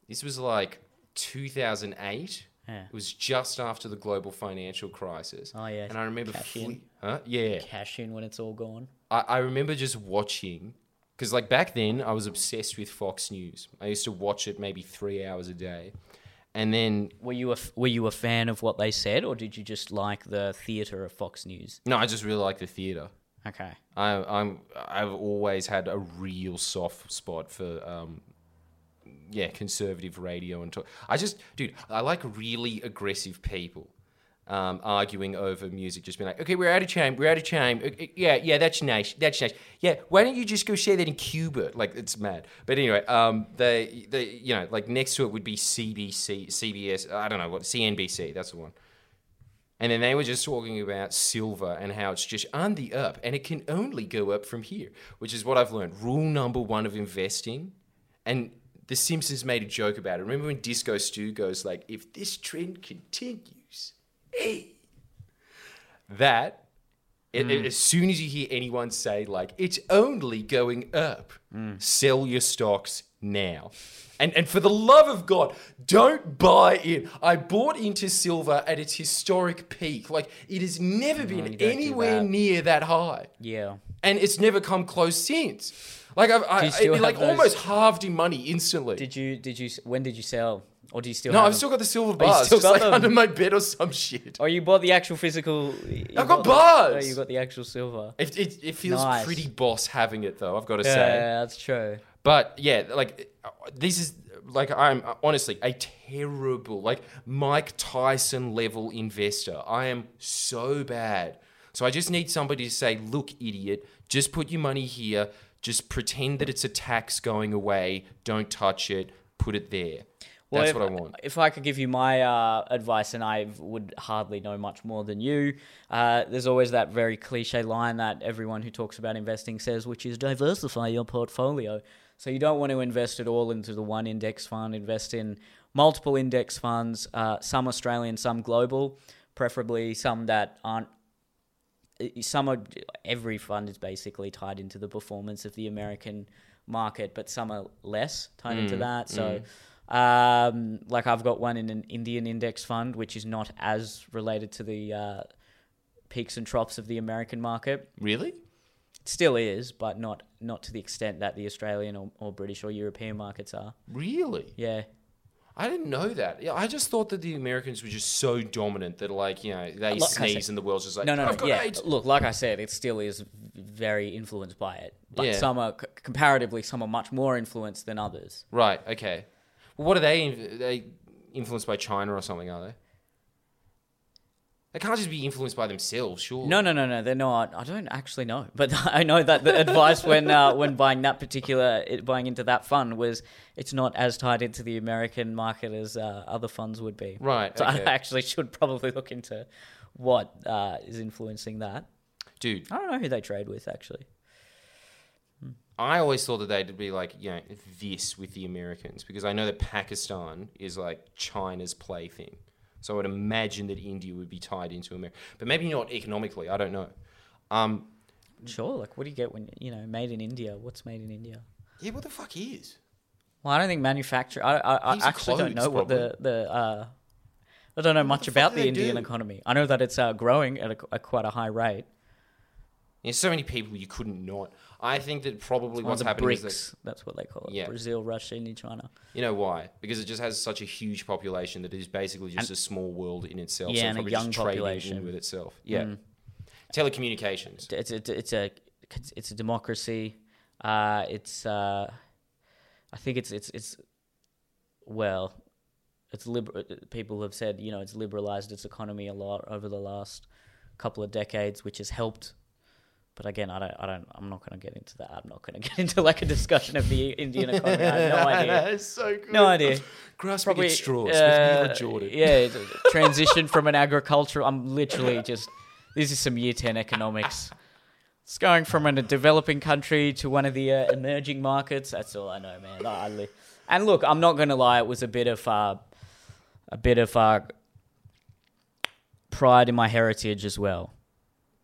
This was like 2008. Yeah. It was just after the global financial crisis. Oh, yeah, And I remember. cash in. huh? Yeah. Cash in when it's all gone. I, I remember just watching because like back then I was obsessed with Fox News. I used to watch it maybe three hours a day, and then Were you a f- were you a fan of what they said, or did you just like the theatre of Fox News? no, I just really like the theater. Okay. I, I'm I've always had a real soft spot for um, yeah conservative radio and talk. I just dude I like really aggressive people. Um, arguing over music, just being like, okay, we're out of time, we're out of time. Yeah, yeah, that's nice, that's nice. Yeah, why don't you just go say that in Cuba? Like, it's mad. But anyway, um, they, they, you know, like next to it would be CBC, CBS, I don't know what, CNBC, that's the one. And then they were just talking about silver and how it's just on the up and it can only go up from here, which is what I've learned. Rule number one of investing. And The Simpsons made a joke about it. Remember when Disco Stu goes like, if this trend continues, hey. That, it- it- as soon as you hear anyone say like, it's only going up, sell your stocks now. And, and for the love of God, don't buy in. I bought into silver at its historic peak. Like, it has never been anywhere that. near that high. Yeah. And it's never come close since. Like, I've, I, it, like those- almost halved in money instantly. Did you did you when did you sell, or do you still? no, I've them? still got the silver oh, you bars, still just got like them? under my bed or some shit. Oh, you bought the actual physical. I've got the- oh, bars! Oh, you got the actual silver. It, it, it feels Nice. pretty boss having it though, I've got to Yeah, say. Yeah, that's true. But yeah, like this is like I'm honestly a terrible like Mike Tyson level investor. I am so bad. So I just need somebody to say, "Look, idiot, just put your money here. Just pretend that it's a tax going away. Don't touch it. Put it there." Well, That's if, what I want. If I could give you my uh, advice, and I would hardly know much more than you, uh, there's always that very cliche line that everyone who talks about investing says, which is diversify your portfolio. So you don't want to invest it all into the one index fund. Invest in multiple index funds, uh, some Australian, some global, preferably some that aren't. Some are every fund is basically tied into the performance of the American market, but some are less tied into that. So, um, like I've got one in an Indian index fund, which is not as related to the uh, peaks and troughs of the American market. Really? It still is, but not not to the extent that the Australian or, or British or European markets are. Really? Yeah. I didn't know that. Yeah, I just thought that the Americans were just so dominant that, like, you know, they Like sneeze said- and the world's just like, No, no, I've no. got Yeah. AIDS. Look, like I said, it still is very influenced by it. But Yeah. some are comparatively, some are much more influenced than others. Right. Okay. Well, what are they? Are they influenced by China or something? Are they? They can't just be influenced by themselves, sure. No, no, no, no. They're not. I don't actually know, [laughs] but I know that the advice when uh, when buying that particular it, buying into that fund was it's not as tied into the American market as uh, other funds would be. Right. So Okay. I actually should probably look into what uh, is influencing that. Dude, I don't know who they trade with actually. I always thought that they'd be like, you know, this with the Americans because I know that Pakistan is like China's plaything. So I would imagine that India would be tied into America, but maybe not economically. I don't know. Um, Sure. Like, what do you get when you know made in India? What's made in India? yeah, what the fuck is? Well, I don't think manufacture. I, I, I actually don't know what the the. Uh, I don't know much the about the Indian do? economy. I know that it's uh, growing at a, a quite a high rate. There's so many people you couldn't not. I think that probably what's happening BRICS, is that that's what they call it. Yeah. Brazil, Russia, India, China. you know why? Because it just has such a huge population that it is basically just a small world in itself. Yeah, so and a young population. with itself. Yeah, Mm. telecommunications. It's it's it's a it's a democracy. Uh, it's uh, I think it's it's it's well, it's liber- People have said you know it's liberalized its economy a lot over the last couple of decades, which has helped. But again, I don't, I don't, I'm not going to get into that. I'm not going [laughs] to get into like a discussion of the Indian economy. I have no [laughs] idea. it's so good. No idea. Grasping Probably at straws uh, with Neil Jordan. Yeah, [laughs] transition from an agricultural. I'm literally just. This is some year ten economics. It's going from a developing country to one of the uh, emerging markets. That's all I know, man. I li- and look, I'm not going to lie. It was a bit of uh, a bit of uh, pride in my heritage as well.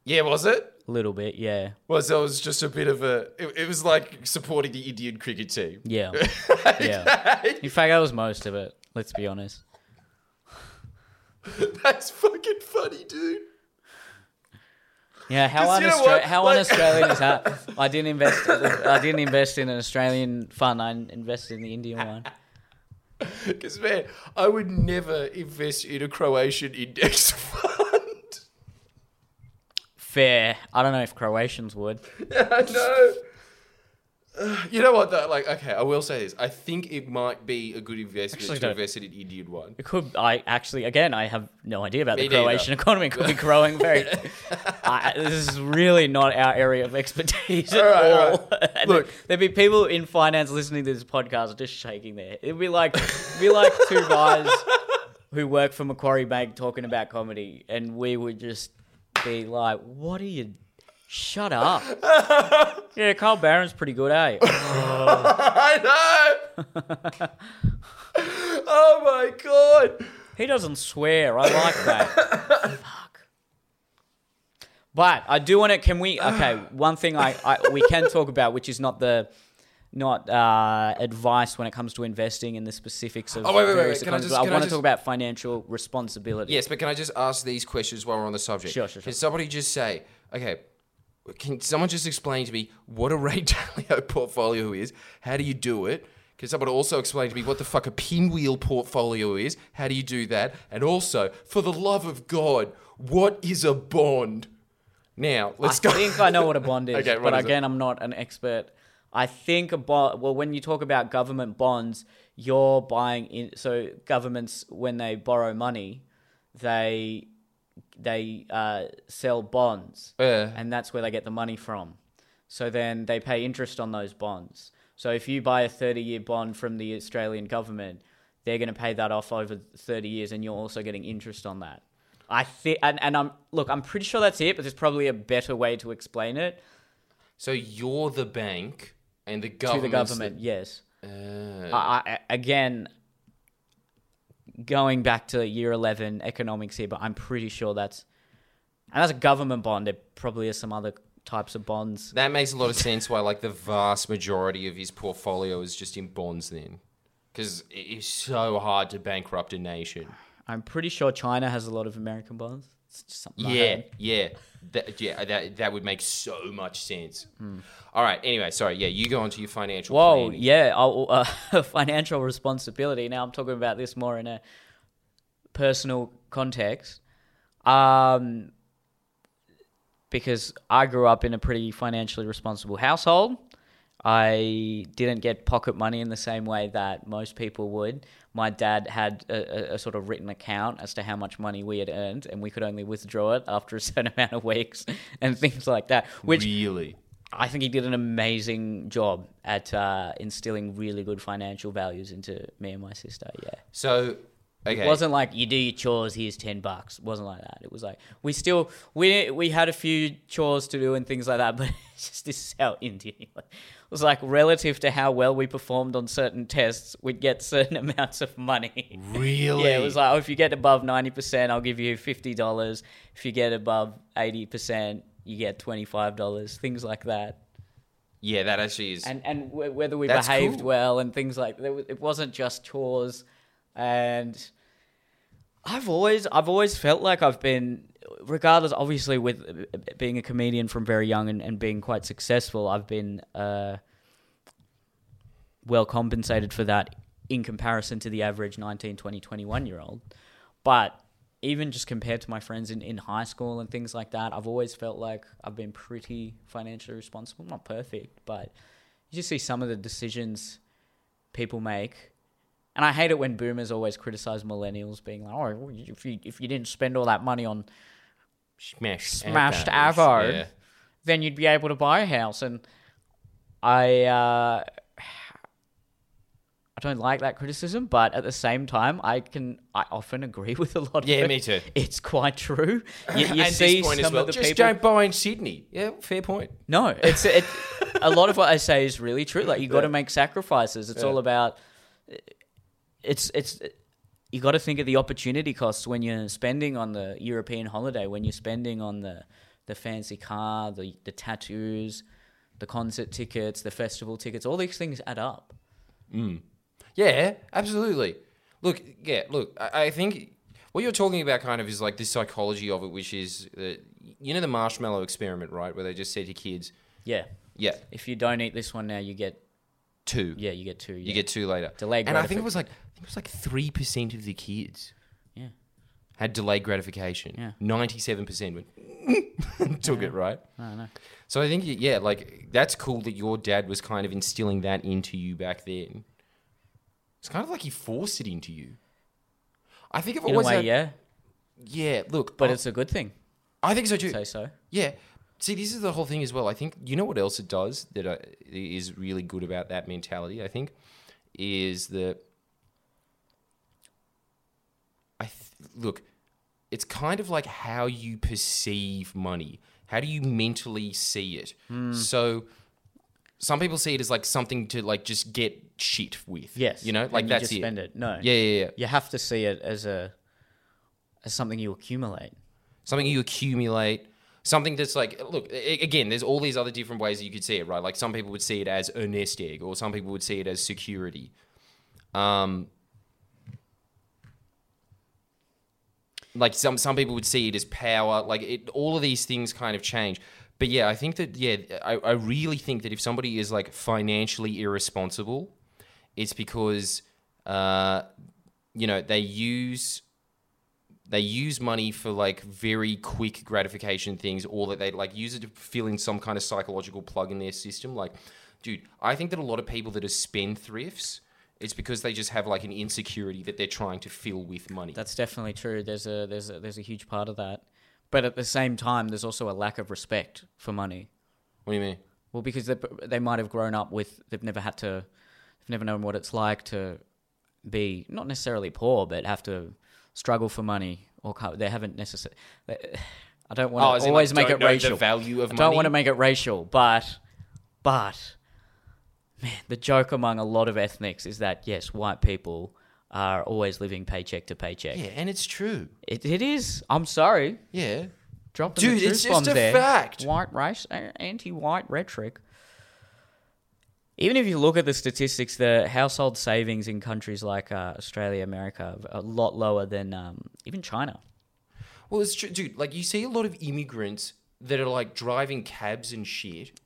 Yeah, was it? Little bit, yeah, Well, so it was just a bit of a. It, it was like supporting the Indian cricket team. yeah, [laughs] yeah. In fact, that was most of it. Let's be honest. [laughs] That's fucking funny, dude. Yeah, how you know un-Austra- how Like- un-Australian is that? [laughs] I didn't invest. I didn't invest in an Australian fund. I invested in the Indian one. Because man, I would never invest in a Croatian index fund. Fair. I don't know if Croatians would. [laughs] I know. [sighs] You know what though? Like, okay, I will say this. I think it might be a good investment Actually, to don't. invest in an Indian one. It could. I actually, again, I have no idea about Me the neither. Croatian economy. It could be growing very. [laughs] I, this is really not our area of expertise at All right, all. [laughs] And Look. there'd be people in finance listening to this podcast just shaking their. It'd be like, it'd be like two guys who work for Macquarie Bank talking about comedy, and we would just be like, "What are you? Shut up." [laughs] yeah, Carl Barron's pretty good, eh? [laughs] I know. [laughs] oh my god. He doesn't swear. I like that. Fuck. But I do want to. Can we? Okay, one thing I, I we can talk about, which is not the not uh, advice when it comes to investing in the specifics of Oh, wait, wait, wait, wait. Can I just- but I can I want to talk about financial responsibility. Yes, but can I just ask these questions while we're on the subject? Sure, sure, sure. Can somebody just say, okay, can someone just explain to me what a [laughs] Ray Dalio portfolio is? How do you do it? Can someone also explain to me what the fuck a pinwheel portfolio is? How do you do that? And also, for the love of God, what is a bond? Now, let's I go. I think I know what a bond [laughs] is, Okay, but is it? again, I'm not an expert. I think a bond. Well, when you talk about government bonds, you're buying in. So governments, when they borrow money, they they uh, sell bonds, Yeah. and that's where they get the money from. So then they pay interest on those bonds. So if you buy a 30 year bond from the Australian government, they're going to pay that off over 30 years, and you're also getting interest on that. I think, and, and I'm look, I'm pretty sure that's it, but there's probably a better way to explain it So you're the bank and the to government. the government. Yes. Uh, I, I, again, going back to year 11 economics here, but I'm pretty sure that's, and that's a government bond. There probably are some other types of bonds. that makes a lot of sense why like the vast majority of his portfolio is just in bonds then. Because it is so hard to bankrupt a nation. I'm pretty sure China has a lot of American bonds. It's just something Yeah, yeah, that, yeah. That that would make so much sense. Hmm. All right. Anyway, sorry. Yeah, you go on to your financial. Whoa, planning. yeah, uh, [laughs] financial responsibility. Now I'm talking about this more in a personal context, um, because I grew up in a pretty financially responsible household. I didn't get pocket money in the same way that most people would. My dad had a, a, sort of written account as to how much money we had earned, and we could only withdraw it after a [laughs] certain amount of weeks [laughs] and things like that. Which really. I think he did an amazing job at uh, instilling really good financial values into me and my sister. Yeah. So, okay. It wasn't like you do your chores, here's ten bucks. It wasn't like that. It was like we still we we had a few chores to do and things like that, [laughs] but it's just this is how Indian. [laughs] It was like relative to how well we performed on certain tests, we'd get [laughs] certain amounts of money. really. Yeah, it was like oh, if you get above ninety percent, I'll give you fifty dollars. If you get above eighty percent, you get twenty five dollars. Things like that Yeah, that actually is. and and w- whether we behaved cool. well and things like that. It wasn't just chores, and I've always I've always felt like I've been, regardless, obviously with uh, being a comedian from very young and, and being quite successful, I've been uh, well compensated for that in comparison to the average 19, 20, 21 year old. But even just compared to my friends in, in high school and things like that, I've always felt like I've been pretty financially responsible. Not perfect, but you just see some of the decisions people make. And I hate it when boomers always criticize millennials being like, oh, if you, if you didn't spend all that money on smashed. smashed Avos. Yeah. then you'd be able to buy a house. And I, uh, I don't like that criticism, but at the same time, I can, I often agree [laughs] with a lot of people. Yeah, it. me too. It's quite true. You, [laughs] you and see some well. of the Just people. don't buy in Sydney. Yeah, fair point. No, [laughs] it's it, a lot of what I say is really true. Like you got to make sacrifices. It's Yeah. all about. It's it's you got to think of the opportunity costs when you're spending on the European holiday, when you're spending on the the fancy car, the the tattoos, the concert tickets, the festival tickets. All these things add up. Mm. Yeah, absolutely. Look, yeah, look, I, I think what you're talking about kind of is like the psychology of it, which is that you know the marshmallow experiment, right? Where they just say to kids, Yeah. yeah, If you don't eat this one now, you get two. yeah, you get two. You yeah. get two later. Delayed And I think it was like I think it was like three percent of the kids yeah. had delayed gratification. Yeah. Ninety-seven percent went [laughs] took it right. I know. So I think yeah, like that's cool that your dad was kind of instilling that into you back then. It's kind of like he forced it into you. I think a way, had, yeah, yeah. Look, but I, it's a good thing. I think so too. Say so. Yeah. See, this is the whole thing as well. I think you know what else it does that uh, is really good about that mentality. I think is that I th- look. It's kind of like how you perceive money. How do you mentally see it? Hmm. So, some people see it as like something to like just get shit with. Yes, you know, like you that's just it. spend it. No, Yeah, yeah, yeah. you have to see it as a as something you accumulate. something you accumulate something that's like look again there's all these other different ways that you could see it right? Like some people would see it as a nest egg or some people would see it as security. Um like some some people would see it as power. Like it all of these things kind of change. But yeah i think that yeah i, I really think that if somebody is like financially irresponsible it's because uh you know they use they use money for like very quick gratification things or that they like use it to fill in some kind of psychological plug in their system like dude i think that a lot of people that are spendthrifts it's because they just have like an insecurity that they're trying to fill with money That's definitely true. There's a there's a, there's a huge part of that, but at the same time, there's also a lack of respect for money. what do you mean Well, because they they might have grown up with they've never had to, they've never known what it's like to be not necessarily poor, but have to struggle for money or they haven't necessarily. [sighs] I don't Oh, want to in, always like, make it racial. value of I don't want to make it racial, but but man, the joke among a lot of ethnics is that yes, white people are always living paycheck to paycheck. yeah and it's true It, it is. I'm sorry. yeah Drop Dude, the it's truth bombs just a there. fact. White race, anti-white rhetoric. Even if you look at the statistics, the household savings in countries like uh, Australia, America, are a lot lower than um, even China. Well, it's true, dude. Like you see a lot of immigrants that are like driving cabs and shit,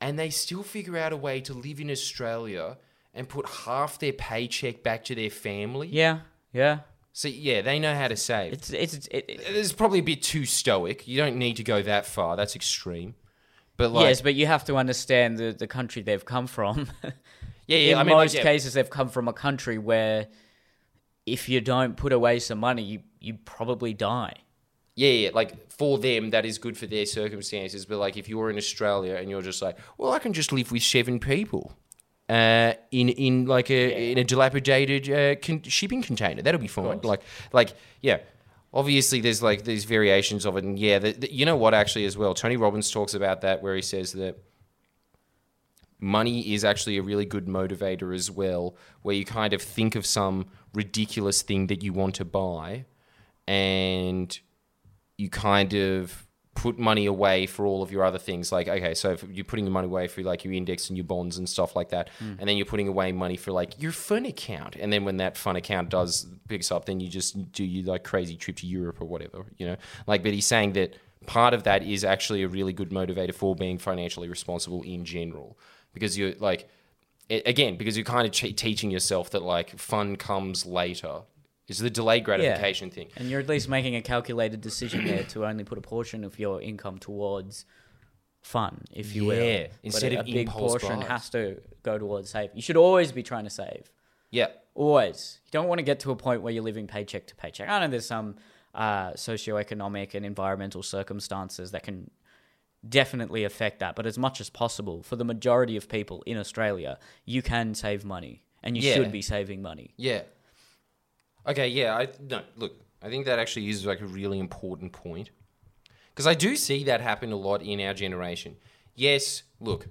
and they still figure out a way to live in Australia and put half their paycheck back to their family. Yeah, yeah. So yeah, they know how to save. It's it's it, it, it's probably a bit too stoic. You don't need to go that far. That's extreme. But like, yes, but you have to understand the the country they've come from. [laughs] yeah, yeah. In I mean, like, most yeah. cases, they've come from a country where if you don't put away some money, you you probably die. Yeah, yeah, like for them, that is good for their circumstances. But like, if you're in Australia and you're just like, well, I can just live with seven people, uh, in in like a in a dilapidated uh, con- shipping container, that'll be fine. Like, like yeah. Obviously, there's like these variations of it, and yeah, the, the, you know what? Actually, as well, Tony Robbins talks about that, where he says that money is actually a really good motivator as well, where you kind of think of some ridiculous thing that you want to buy, and you kind of put money away for all of your other things. Like okay so if you're putting your money away for like your index and your bonds and stuff like that hmm. and then you're putting away money for like your fun account. And then when that fun account does picks up then you just do your like crazy trip to europe or whatever you know? Like but he's saying that part of that is actually a really good motivator for being financially responsible in general. Because you're like again because you're kind of che- teaching yourself that like fun comes later is the delayed gratification thing And you're at least making a calculated decision there to only put a portion of your income towards fun, if you will. Yeah, But instead a, of a big portion buys. has to go towards save. You should always be trying to save. yeah Always. You don't want to get to a point where you're living paycheck to paycheck. I know there's some uh, socioeconomic and environmental circumstances that can definitely affect that, but as much as possible, for the majority of people in Australia, you can save money and you Yeah. should be saving money. Yeah. Okay, yeah, I no, look, I think that actually is like a really important point. Because I do see that happen a lot in our generation. Yes, look.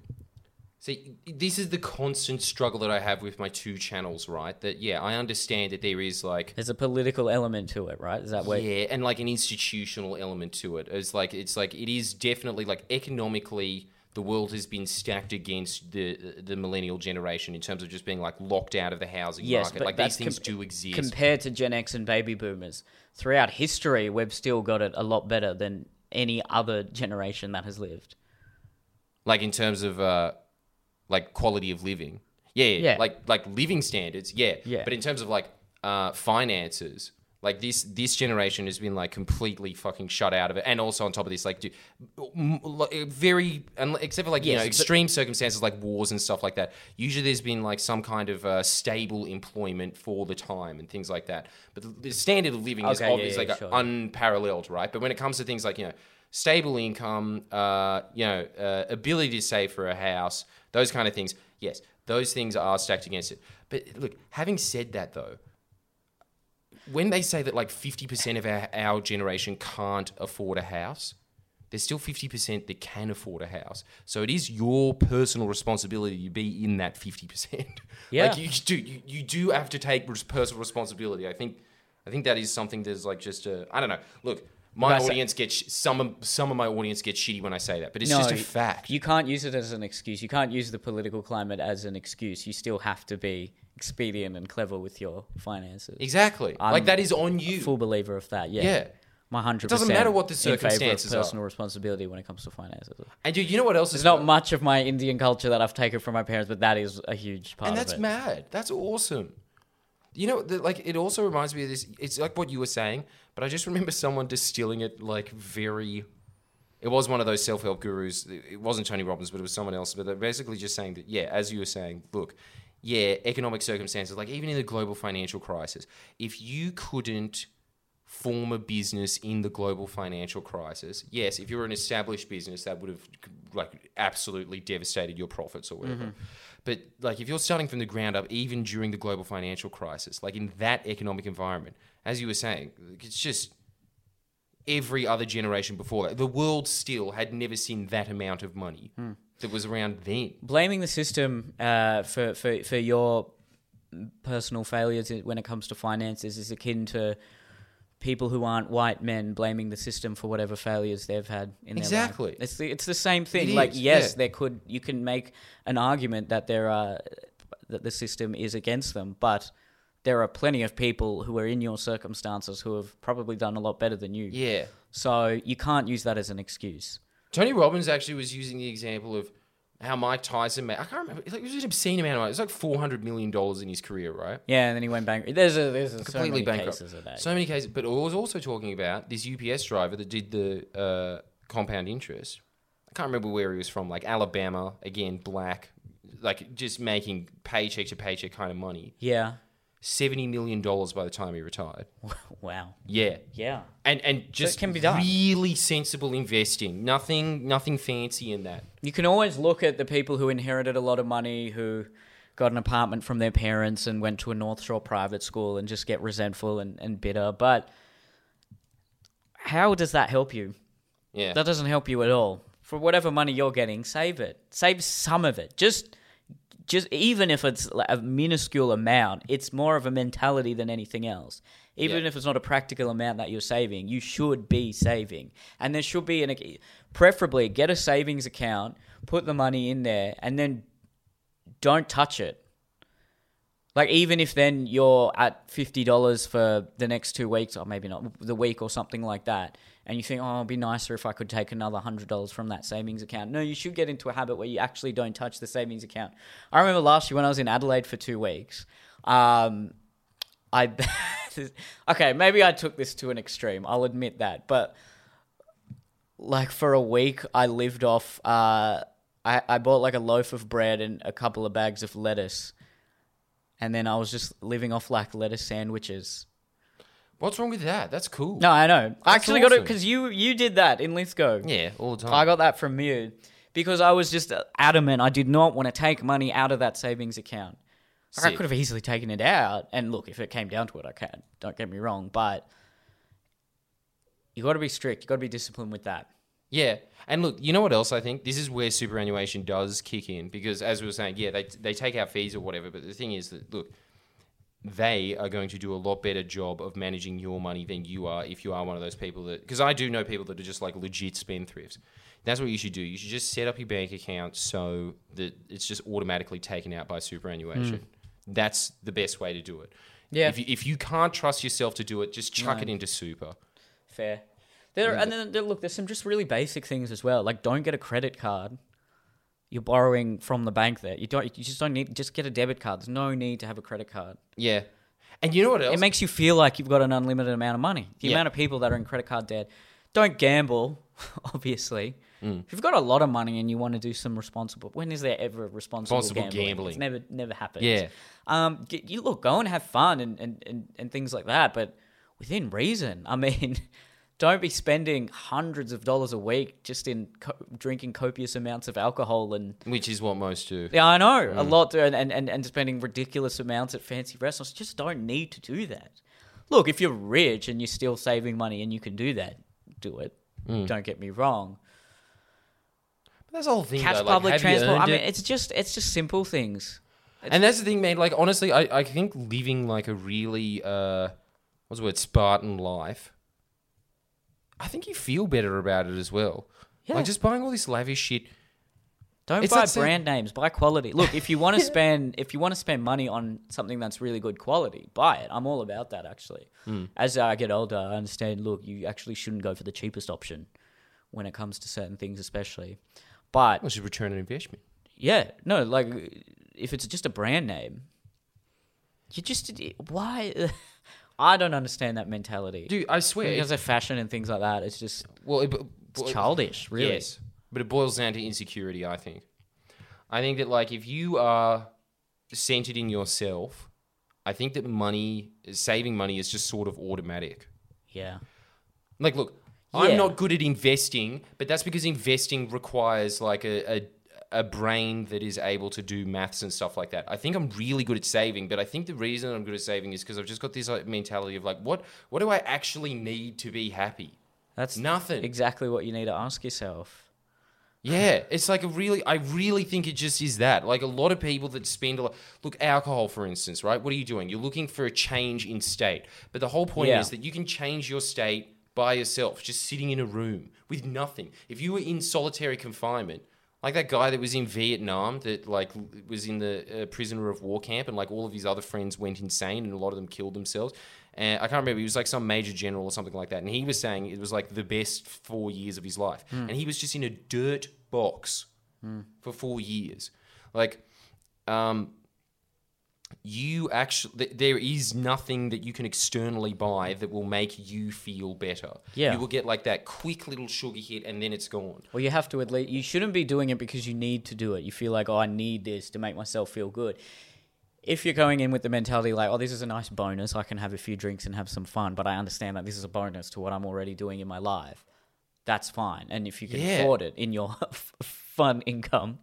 See, this is the constant struggle that I have with my two channels, right? That yeah, I understand that there is like There's a political element to it, right? Is that where yeah, and like an institutional element to it. It's like it's like it is definitely like economically the world has been stacked against the the millennial generation in terms of just being like locked out of the housing Yes, market. but Like these things com- do exist. compared to Gen X and baby boomers, throughout history, we've still got it a lot better than any other generation that has lived. like in terms of uh like quality of living yeah, yeah, Yeah. like like living standards yeah Yeah. but in terms of like uh finances like this this generation has been like completely fucking shut out of it and also on top of this like do, m- very except for like you Yes, know but- extreme circumstances like wars and stuff like that usually there's been like some kind of uh, stable employment for the time and things like that but the, the standard of living is Okay, yeah, obviously yeah, like sure. unparalleled right but when it comes to things like you know stable income, uh, you know, uh, ability to save for a house, those kind of things. Yes, those things are stacked against it. But look, having said that though, when they say that like 50% of our, our generation can't afford a house, there's still 50% that can afford a house. So it is your personal responsibility to be in that 50%. [laughs] Yeah. like you do, you, you do have to take personal responsibility. I think, I think that is something that's like just a, I don't know. Look, my But I say- audience gets, some of, some of my audience gets shitty when I say that, but it's just a fact. You can't use it as an excuse. You can't use the political climate as an excuse. You still have to be expedient and clever with your finances. exactly. I'm like that is on you. Full believer of that. Yeah. Yeah. My hundred. doesn't matter what the in favor of circumstances are. personal responsibility when it comes to finances. and dude, you know what else There's is not much of my Indian culture that I've taken from my parents, but that is a huge part and that's it. mad. That's awesome. You know, the, like it also reminds me of this. It's like what you were saying, but I just remember someone distilling it like very. It was one of those self help gurus. It wasn't Tony Robbins, but it was someone else. But they're basically just saying that, yeah, as you were saying, look, yeah, economic circumstances, like even in the global financial crisis, if you couldn't form a business in the global financial crisis, yes, if you were an established business, that would have like absolutely devastated your profits or whatever. Mm-hmm. But like if you're starting from the ground up, even during the global financial crisis, like in that economic environment, as you were saying, it's just every other generation before that. The world still had never seen that amount of money hmm. That was around then. blaming the system uh, for, for for your personal failures when it comes to finances is akin to people who aren't white men blaming the system for whatever failures they've had in Exactly. their life. It's the, it's the same thing. It like is, yes, yeah. there could you can make an argument that there are that the system is against them, but there are plenty of people who are in your circumstances who have probably done a lot better than you. Yeah. So you can't use that as an excuse. Tony Robbins actually was using the example of how Mike Tyson made. I can't remember. Like, it was an obscene amount of money. It was like four hundred million dollars in his career, right? Yeah, and then he went bankrupt. There's a there's a so Completely many bankrupt. cases of that. So many cases. But I was also talking about this UPS driver that did the uh, compound interest. I can't remember where he was from. Like Alabama, again, black, like just making paycheck to paycheck kind of money. yeah. Seventy million dollars by the time he retired. [laughs] Wow. Yeah. Yeah. And and just can be done. really sensible investing. Nothing nothing fancy in that. You can always look at the people who inherited a lot of money, who got an apartment from their parents and went to a North Shore private school and just get resentful and, and bitter. But how does that help you? Yeah. That doesn't help you at all. For whatever money you're getting, save it. Save some of it. Just just even if it's a minuscule amount, it's more of a mentality than anything else. Even Yeah. if it's not a practical amount that you're saving, you should be saving. And there should be an preferably get a savings account, put the money in there and then don't touch it. Like even if then you're at fifty dollars for the next two weeks, or maybe not the week or something like that, and you think, oh, it'd be nicer if I could take another hundred dollars from that savings account. No, you should get into a habit where you actually don't touch the savings account. I remember last year when I was in Adelaide for two weeks, um, I [laughs] okay, maybe I took this to an extreme. I'll admit that, but like for a week, I lived off. Uh, I I bought like a loaf of bread and a couple of bags of lettuce, and then I was just living off like lettuce sandwiches. What's wrong with that? That's cool. No, I know. I actually got it awesome. because you you did that in Lithgow. Yeah, all the time. I got that from you because I was just adamant. I did not want to take money out of that savings account. Like, I Sick. could have easily taken it out, and look, if it came down to it, I can. Don't get me wrong, but you got to be strict. You got to be disciplined with that. Yeah, and look, you know what else I think? This is where superannuation does kick in because, as we were saying, yeah, they they take out fees or whatever. But the thing is that look, they are going to do a lot better job of managing your money than you are if you are one of those people that. Because I do know people that are just like legit spendthrifts. That's what you should do. You should just set up your bank account so that it's just automatically taken out by superannuation. Hmm. That's the best way to do it. Yeah. If you, if you can't trust yourself to do it, just chuck it into super. Fair. There are, and then there, look, there's some just really basic things as well. Like don't get a credit card. You're borrowing from the bank there. You don't. You just don't need. Just get a debit card. There's no need to have a credit card. Yeah. And you know what else? It makes you feel like you've got an unlimited amount of money. The Yeah. amount of people that are in credit card debt. Don't gamble, [laughs] obviously. Mm. If you've got a lot of money and you want to do some responsible, when is there ever responsible, Responsible gambling? gambling. It's never, never happens. Yeah. Um, you look, go and have fun and, and, and, and things like that, but within reason. I mean, [laughs] don't be spending hundreds of dollars a week just in co- drinking copious amounts of alcohol and Which is what most do. yeah, I know Mm. a lot, and, and, and, spending ridiculous amounts at fancy restaurants. Just don't need to do that. Look, if you're rich and you're still saving money and you can do that, do it. Mm. Don't get me wrong. But that's the whole thing. Catch though, public you transport. I mean, it? it's just it's just simple things. and that's the thing, man. Like honestly, I, I think living like a really uh, what's the word Spartan life. I think you feel better about it as well. Yeah. Like just buying all this lavish shit. Don't It's buy that same- brand names. Buy quality. Look, if you want to [laughs] spend if you want to spend money on something that's really good quality, buy it. I'm all about that actually. Hmm. As I get older, I understand. Look, you actually shouldn't go for the cheapest option when it comes to certain things, especially. But Which is return on investment. yeah, no, like if it's just a brand name, you just why. [laughs] I don't understand that mentality. Dude, I swear. because of fashion and things like that, it's just well, it, it's childish, really. Yes, but it boils down to insecurity. I think. I think that like if you are centered in yourself, I think that money, saving money, is just sort of automatic. Yeah. Like, look, Yeah. I'm not good at investing, but that's because investing requires like a, a a brain that is able to do maths and stuff like that. I think I'm really good at saving, but I think the reason I'm good at saving is because I've just got this like, mentality of like, what what do I actually need to be happy? That's Nothing. exactly what you need to ask yourself. Yeah, it's like a really, I really think it just is that. Like a lot of people that spend a lot, look, alcohol, for instance, right? What are you doing? You're looking for a change in state. But the whole point Yeah. is that you can change your state by yourself, just sitting in a room with nothing. If you were in solitary confinement, Like that guy that was in Vietnam that like was in the uh, prisoner of war camp, and like all of his other friends went insane, and a lot of them killed themselves. And I can't remember. He was like some major general or something like that, and he was saying it was like the best four years of his life, and he was just in a dirt box for four years. Like, um, you actually th- there is nothing that you can externally buy that will make you feel better. Yeah. you will get like that quick little sugar hit, and then it's gone. Well, you have to at least. You shouldn't be doing it because you need to do it. You feel like, oh, I need this to make myself feel good. If you're going in with the mentality like, oh, this is a nice bonus, I can have a few drinks and have some fun, but I understand that this is a bonus to what I'm already doing in my life, that's fine. And if you can Yeah. afford it in your [laughs] fun income.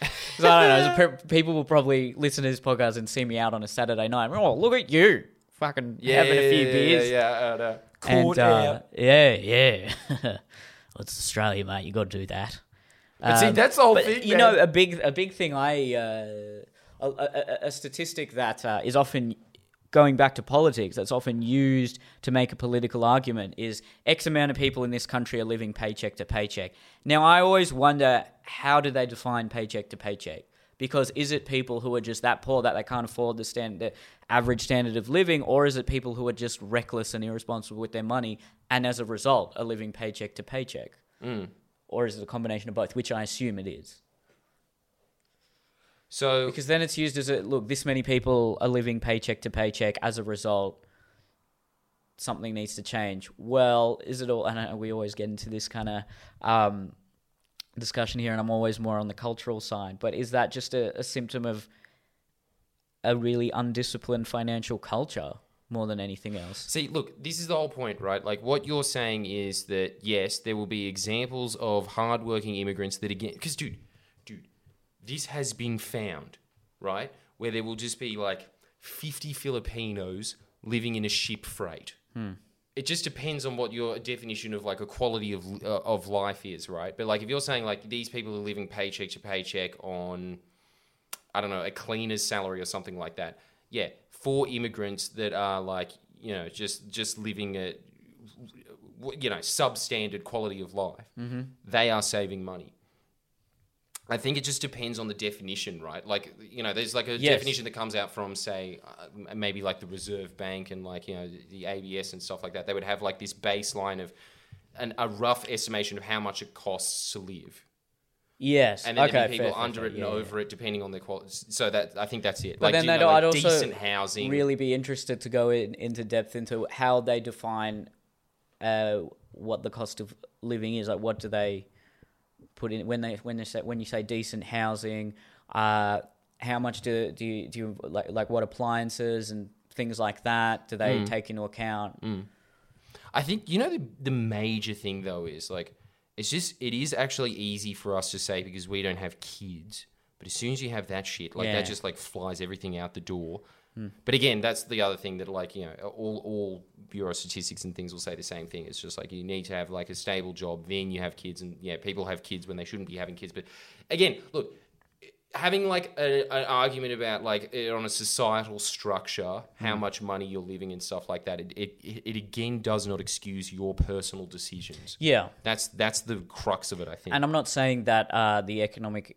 'Cause I don't know. pe- People will probably listen to this podcast and see me out on a Saturday night. Oh, look at you, fucking having a few beers. Yeah, yeah, yeah. And, uh, out. yeah, yeah. [laughs] well, it's Australia, mate. You got to do that. But see, Um, that's the whole but, thing. You man. know, a big a big thing. I uh, a, a, a statistic that uh, is often going back to politics. That's often used to make a political argument. Is X amount of people in this country are living paycheck to paycheck. Now, I always wonder how do they define paycheck to paycheck. Because is it people who are just that poor that they can't afford the stand the average standard of living, or is it people who are just reckless and irresponsible with their money and as a result are living paycheck to paycheck? Mm. Or is it a combination of both, which I assume it is? So Because then it's used as a look, this many people are living paycheck to paycheck. As a result, something needs to change. Well, is it all? And we always get into this kind of um, discussion here, and I'm always more on the cultural side. But is that just a, a symptom of a really undisciplined financial culture more than anything else? See, look, this is the whole point, right? Like, what you're saying is that yes, there will be examples of hardworking immigrants that again, because dude, this has been found, right? Where there will just be like 50 Filipinos living in a ship freight. It just depends on what your definition of like a quality of uh, of life is, right? But like, if you're saying like these people are living paycheck to paycheck on I don't know, a cleaner's salary or something like that. Yeah, for immigrants that are like, you know, just just living a you know, substandard quality of life. Mm-hmm. They are saving money. I think it just depends on the definition, right? Like, you know, there's like a Yes. definition that comes out from, say, uh, maybe like the Reserve Bank and like, you know, the ABS and stuff like that. They would have like this baseline of an, a rough estimation of how much it costs to live Yes. and then okay. there'd be people fair, under fair. it and Yeah, yeah. over it depending on their quality. So that I think that's it. But then you know, like I'd also decent housing. really be interested to go in, into depth into how they define uh, what the cost of living is. Like, what do they put in when they when they say when you say decent housing? Uh, how much do do you, do you like like what appliances and things like that do they take into account? I think you know the the major thing though is like it's just it is actually easy for us to say because we don't have kids. But as soon as you have that shit, like Yeah. that just like flies everything out the door. But again, that's the other thing that like you know all all bureau statistics and things will say the same thing. It's just like you need to have like a stable job, then you have kids, and yeah, people have kids when they shouldn't be having kids. But again, look, having like a, an argument about like it on a societal structure, how much money you're living and stuff like that, it, it it again does not excuse your personal decisions. Yeah, That's that's the crux of it, I think. and I'm not saying that uh, the economic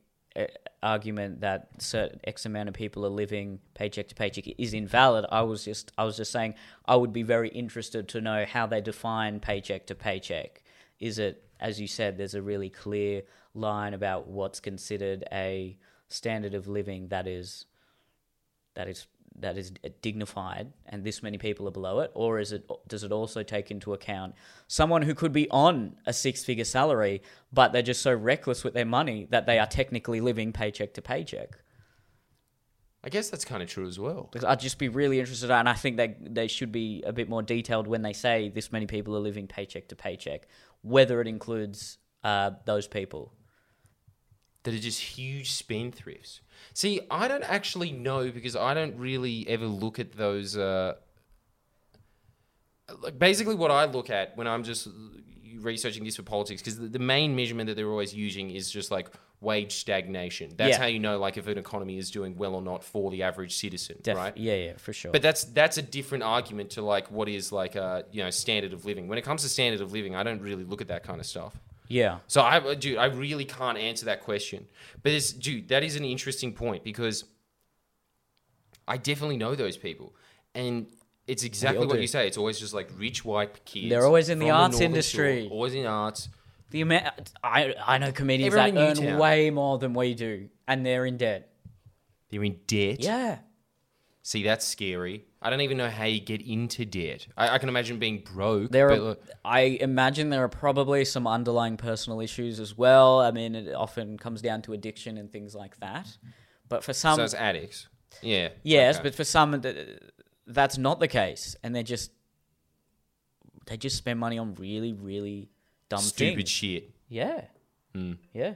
argument that certain X amount of people are living paycheck to paycheck is invalid. I was just I was just saying I would be very interested to know how they define paycheck to paycheck. Is it as you said? There's a really clear line about what's considered a standard of living that is that is that is dignified and this many people are below it? Or is it does it also take into account someone who could be on a six figure salary but they're just so reckless with their money that they are technically living paycheck to paycheck? I guess that's kind of true as well. because I'd just be really interested and I think that they should be a bit more detailed when they say this many people are living paycheck to paycheck whether it includes uh, those people that are just huge spendthrifts. See, I don't actually know because I don't really ever look at those. Uh, like basically, what I look at when I'm just researching this for politics, because the, the main measurement that they're always using is just like wage stagnation. That's Yeah. how you know like if an economy is doing well or not for the average citizen, Def- right? yeah yeah for sure But that's that's a different argument to like what is like a you know standard of living. When it comes to standard of living, I don't really look at that kind of stuff. Yeah. So I, dude, I really can't answer that question. But it's, dude, that is an interesting point because I definitely know those people, and it's exactly what do. you say. It's always just like rich white kids. They're always in the arts Northern industry. Shore, always in arts. The amount I I know comedians Everyone that earn way more than we do, and they're in debt. They're in debt. Yeah. See, that's scary. I don't even know how you get into debt. I, I can imagine being broke. There are, I imagine there are probably some underlying personal issues as well. I mean, it often comes down to addiction and things like that. But for some, so it's addicts. Yeah. yes, okay. but for some, th- that's not the case, and they just they just spend money on really, really dumb stupid things. shit. Yeah, Hmm. yeah.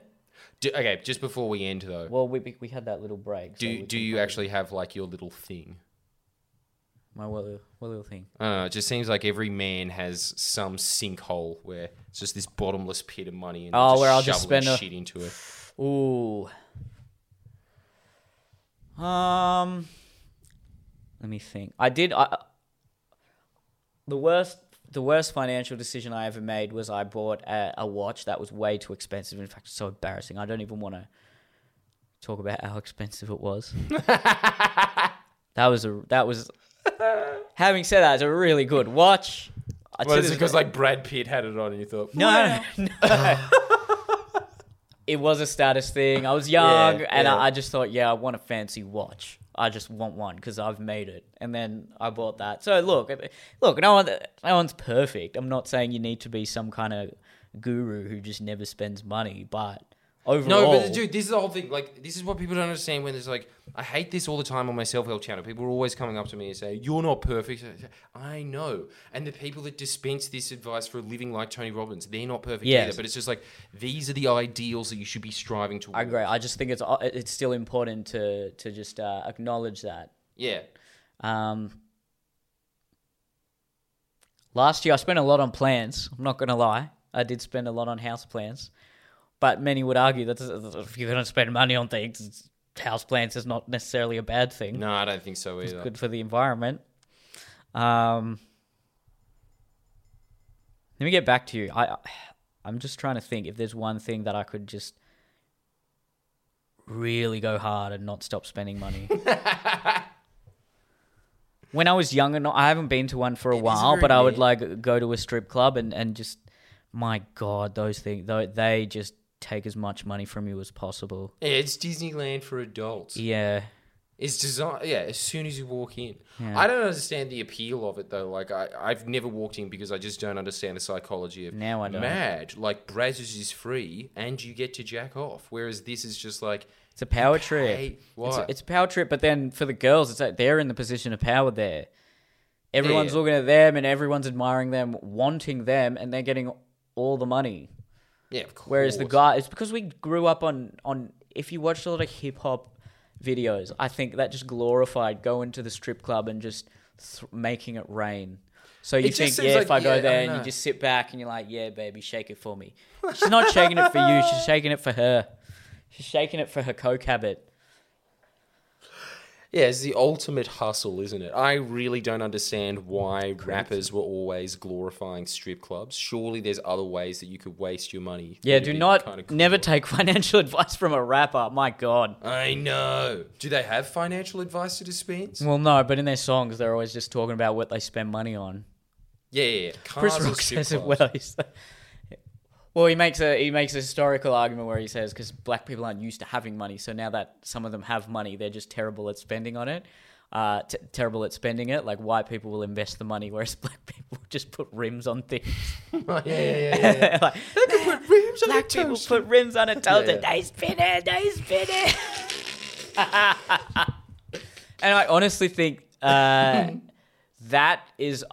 Do, okay, just before we end though, Well, we we- had that little break. do we do you probably- actually have like your little thing? My what little, what little thing? I don't know. It just seems like every man has some sinkhole where it's just this bottomless pit of money, and Oh, where I'll just spend a- shit into it. Ooh. Um, let me think. I did. I, the worst, the worst financial decision I ever made was I bought a, a watch that was way too expensive. In fact, it's so embarrassing. I don't even want to talk about how expensive it was. [laughs] that was a that was. [laughs] Having said that, it's a really good watch. I Well, it's this because like Brad Pitt had it on, and you thought, no, no, no. [laughs] it was a status thing. I was young, Yeah, and yeah. I, I just thought, yeah, I want a fancy watch. I just want one because I've made it, and then I bought that. So look, look, no one, no one's perfect. I'm not saying you need to be some kind of guru who just never spends money, but overall, No, but dude, this is the whole thing. Like, this is what people don't understand when there's like, I hate this all the time on my self help channel. People are always coming up to me and say, You're not perfect. I know. And the people that dispense this advice for a living like Tony Robbins, they're not perfect Yes. either. But it's just like, these are the ideals that you should be striving to. I agree. I just think it's it's still important to to just uh, acknowledge that. Yeah. Um, last year, I spent a lot on plants. I'm not going to lie. I did spend a lot on house plants. But many would argue that if you're going to spend money on things, it's- house plants is not necessarily a bad thing. No, I don't think so It's either. good for the environment. Um, let me get back to you. I, I'm just trying to think if there's one thing that I could just really go hard and not stop spending money. [laughs] when I was younger, no, I haven't been to one for a It while, but I would weird. like go to a strip club and, and just, my God, those things, they just take as much money from you as possible. Yeah, it's Disneyland for adults. Yeah. It's designed, yeah, as soon as you walk in. Yeah. I don't understand the appeal of it though. Like, I, I've never walked in because I just don't understand the psychology of Now I don't. mad. Like, Brazzers is free and you get to jack off. Whereas this is just like, It's a power trip. pay- It's What? a, it's a power trip, but then for the girls, it's like they're in the position of power there. Everyone's Yeah. looking at them and everyone's admiring them, wanting them, and they're getting all the money. Yeah, of course. Whereas the guy, it's because we grew up on on. If you watched a lot of hip hop videos, I think that just glorified going to the strip club and just th- making it rain. So you It just think, seems yeah, if I go yeah, I there and you know. just sit back and you're like, yeah, baby, shake it for me. She's not shaking it for you. She's shaking it for her. She's shaking it for her coke habit. Yeah, it's the ultimate hustle, isn't it? I really don't understand why rappers were always glorifying strip clubs. Surely there's other ways that you could waste your money. Yeah, do not kinda cool. never take [laughs] financial advice from a rapper. My God. I know. Do they have financial advice to dispense? Well, no, but in their songs, they're always just talking about what they spend money on. Yeah, yeah. yeah. Chris Cars or Rock says it well. He's well, he makes a he makes a historical argument where he says because black people aren't used to having money, so now that some of them have money, they're just terrible at spending on it. Uh, t- terrible at spending it. Like white people will invest the money, whereas [laughs] black people just put rims on things. [laughs] yeah, yeah, yeah, yeah. [laughs] like, They can put rims on black people toast. put rims on a toaster. Yeah, yeah. They spin it. They spin it. and I honestly think uh, that is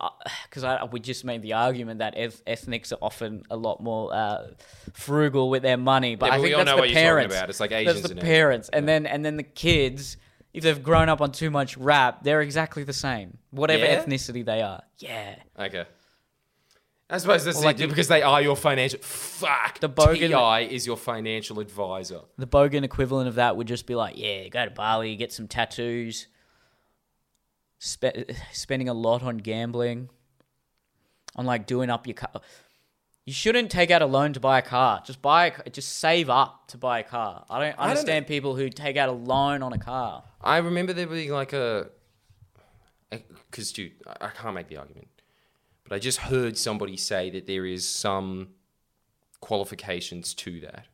because I we just made the argument that eth- ethnics are often a lot more uh, frugal with their money, but Yeah, I but think we all that's know the what you're talking parents. about. It's like Asians. That's the and parents, and then and then the kids. If they've grown up on too much rap, they're exactly the same, whatever Yeah? ethnicity they are. Yeah. Okay. I suppose that's Well, like it, because they are your financial. Fuck. The Bogan- TI is your financial advisor. The Bogan equivalent of that would just be like, yeah, go to Bali, get some tattoos, spe- spending a lot on gambling, on like doing up your car. You shouldn't take out a loan to buy a car. Just buy a, just save up to buy a car. I don't don't understand people who take out a loan on a car. I remember there being like a, because dude, I, I can't make the argument, but I just heard somebody say that there is some qualifications to that,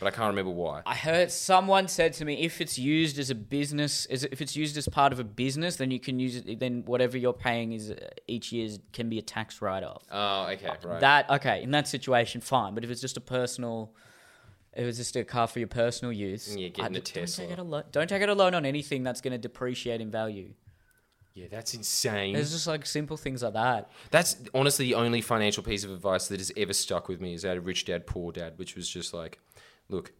but I can't remember why. I heard someone said to me, if it's used as a business, is if it's used as part of a business, then you can use it. Then whatever you're paying is uh, each year can be a tax write off. Oh, okay, right. That okay in that situation, fine. But if it's just a personal, if it's just a car for your personal use, Yeah, getting I- a don't take Tesla. out a lo- don't take out a loan on anything that's going to depreciate in value. yeah, that's insane. There's just like simple things like that. That's honestly the only financial piece of advice that has ever stuck with me is out of Rich Dad Poor Dad, which was just like, look,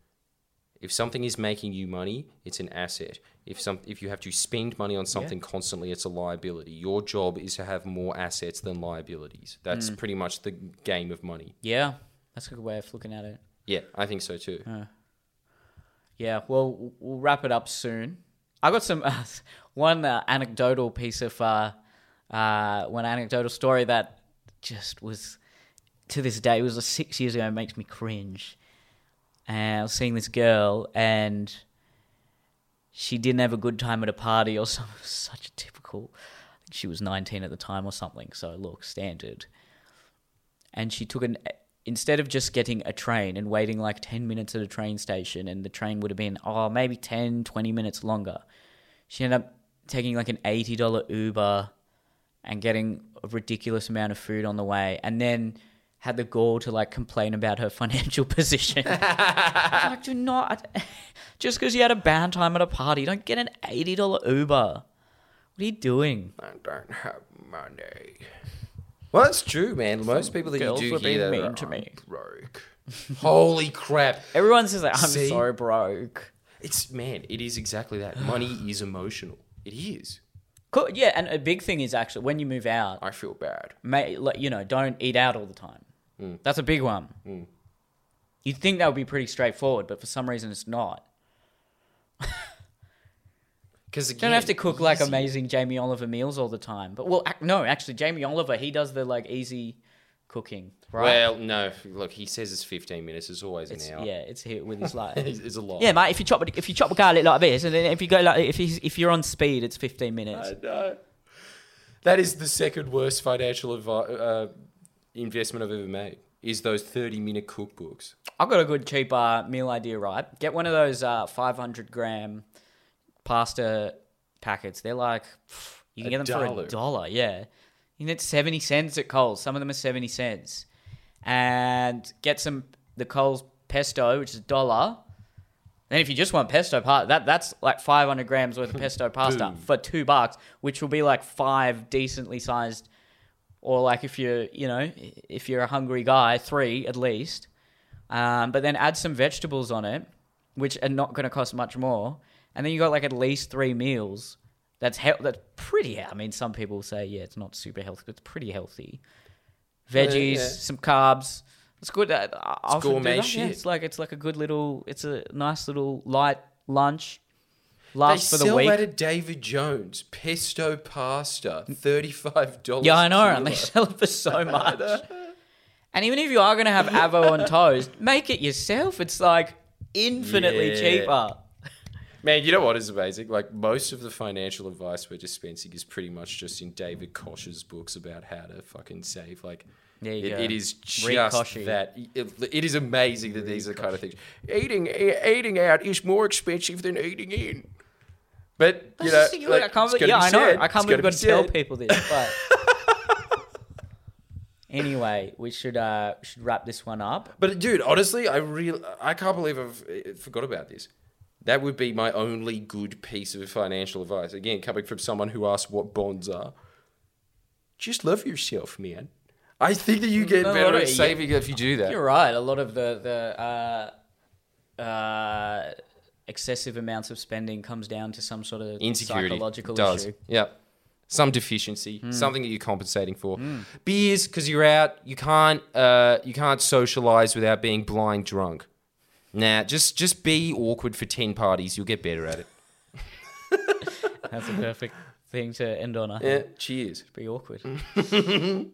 if something is making you money, it's an asset. If some if you have to spend money on something constantly, it's a liability. Your job is to have more assets than liabilities. That's pretty much the game of money. Yeah, that's a good way of looking at it. Yeah, I think so too. Yeah, well, we'll wrap it up soon. I got some uh, [laughs] one uh, anecdotal piece of uh, uh, one anecdotal story that just was to this day it was uh, six years ago. It makes me cringe. I was seeing this girl, and she didn't have a good time at a party or [laughs] something. Such a typical. She was nineteen at the time or something. So look, standard. And she took an instead of just getting a train and waiting like 10 minutes at a train station and the train would have been oh maybe 10 20 minutes longer she ended up taking like an $80 uber and getting a ridiculous amount of food on the way and then had the gall to like complain about her financial [laughs] position like do not [laughs] just because you had a bad time at a party don't get an $80 uber what are you doing I don't have money. Well, that's true, man. Most people that girls you do were hear being that mean are, to me. "I'm broke. Holy crap! [laughs] everyone says like i'm See? so broke It's man, it is exactly that. Money [sighs] is emotional. It is. Cool. Yeah, and a big thing is actually when you move out, I feel bad. may, like, you know, don't eat out all the time. That's a big one. You'd think that would be pretty straightforward, but for some reason it's not. [laughs] Because You don't have to cook like amazing Jamie Oliver meals all the time. But well, ac- no, actually, Jamie Oliver he does the like easy cooking, right? Well, no. Look, he says it's 15 minutes. It's always it's, an hour. yeah, it's here with his [laughs] like. it's, it's a lot. yeah, mate. If you chop if you chop a garlic like this, and then if you go like if he's, if you're on speed, it's 15 minutes. I know. That is the second worst financial advi- uh, investment I've ever made. Is those 30 minute cookbooks. I've got a good cheap uh, meal idea, right? Get one of those uh, 500 gram pasta packets. They're like, you can A get them for a dollar, yeah. You can get 70 cents at Coles. Some of them are 70 cents. And get some, the Coles pesto, which is a dollar. Then if you just want pesto pasta, that, that's like 500 grams worth of pesto [laughs] pasta for two bucks, which will be like five decently sized, or like if you're, you know, if you're a hungry guy, three at least. Um, but then add some vegetables on it, which are not going to cost much more, and then you got like at least three meals. That's he- that's pretty. I mean, some people say yeah, it's not super healthy, but it's pretty healthy. Veggies, yeah. some carbs. It's good. Uh, I often do gourmet that, yeah. It's like it's like a good little. It's a nice little light lunch. They Lasts for the sell week. that at David Jones. Pesto pasta. $35. Yeah, I know, and they sell it for so [laughs] much. and even if you are going to have avo on toast, make it yourself. It's like infinitely Yeah. cheaper. Man, you know what is amazing? Like most of the financial advice we're dispensing is pretty much just in David Koch's books about how to fucking save. Like, There you it, go. it is just that. It, it is amazing that these are the kind of things. Eating eating out is more expensive than eating in. But you know, like, I can't believe, yeah, be I know. I can't believe we've gotta got be to tell people this, but [laughs] anyway, we should uh should wrap this one up. But dude, honestly, I really I can't believe I've forgot about this. That would be my only good piece of financial advice. Again, coming from someone who asked what bonds are. Just love yourself, man. I think that you get lot better at saving if you do that. You're right. A lot of the the uh, uh, excessive amounts of spending comes down to some sort of Insecurity psychological does. issue. Yeah. Some deficiency, something that you're compensating for. Beers, because you're out, you can't uh, you can't socialize without being blind drunk. Nah, just just be awkward for ten parties. You'll get better at it. [laughs] That's a perfect thing to end on. I think. Yeah. Cheers. Be awkward. [laughs]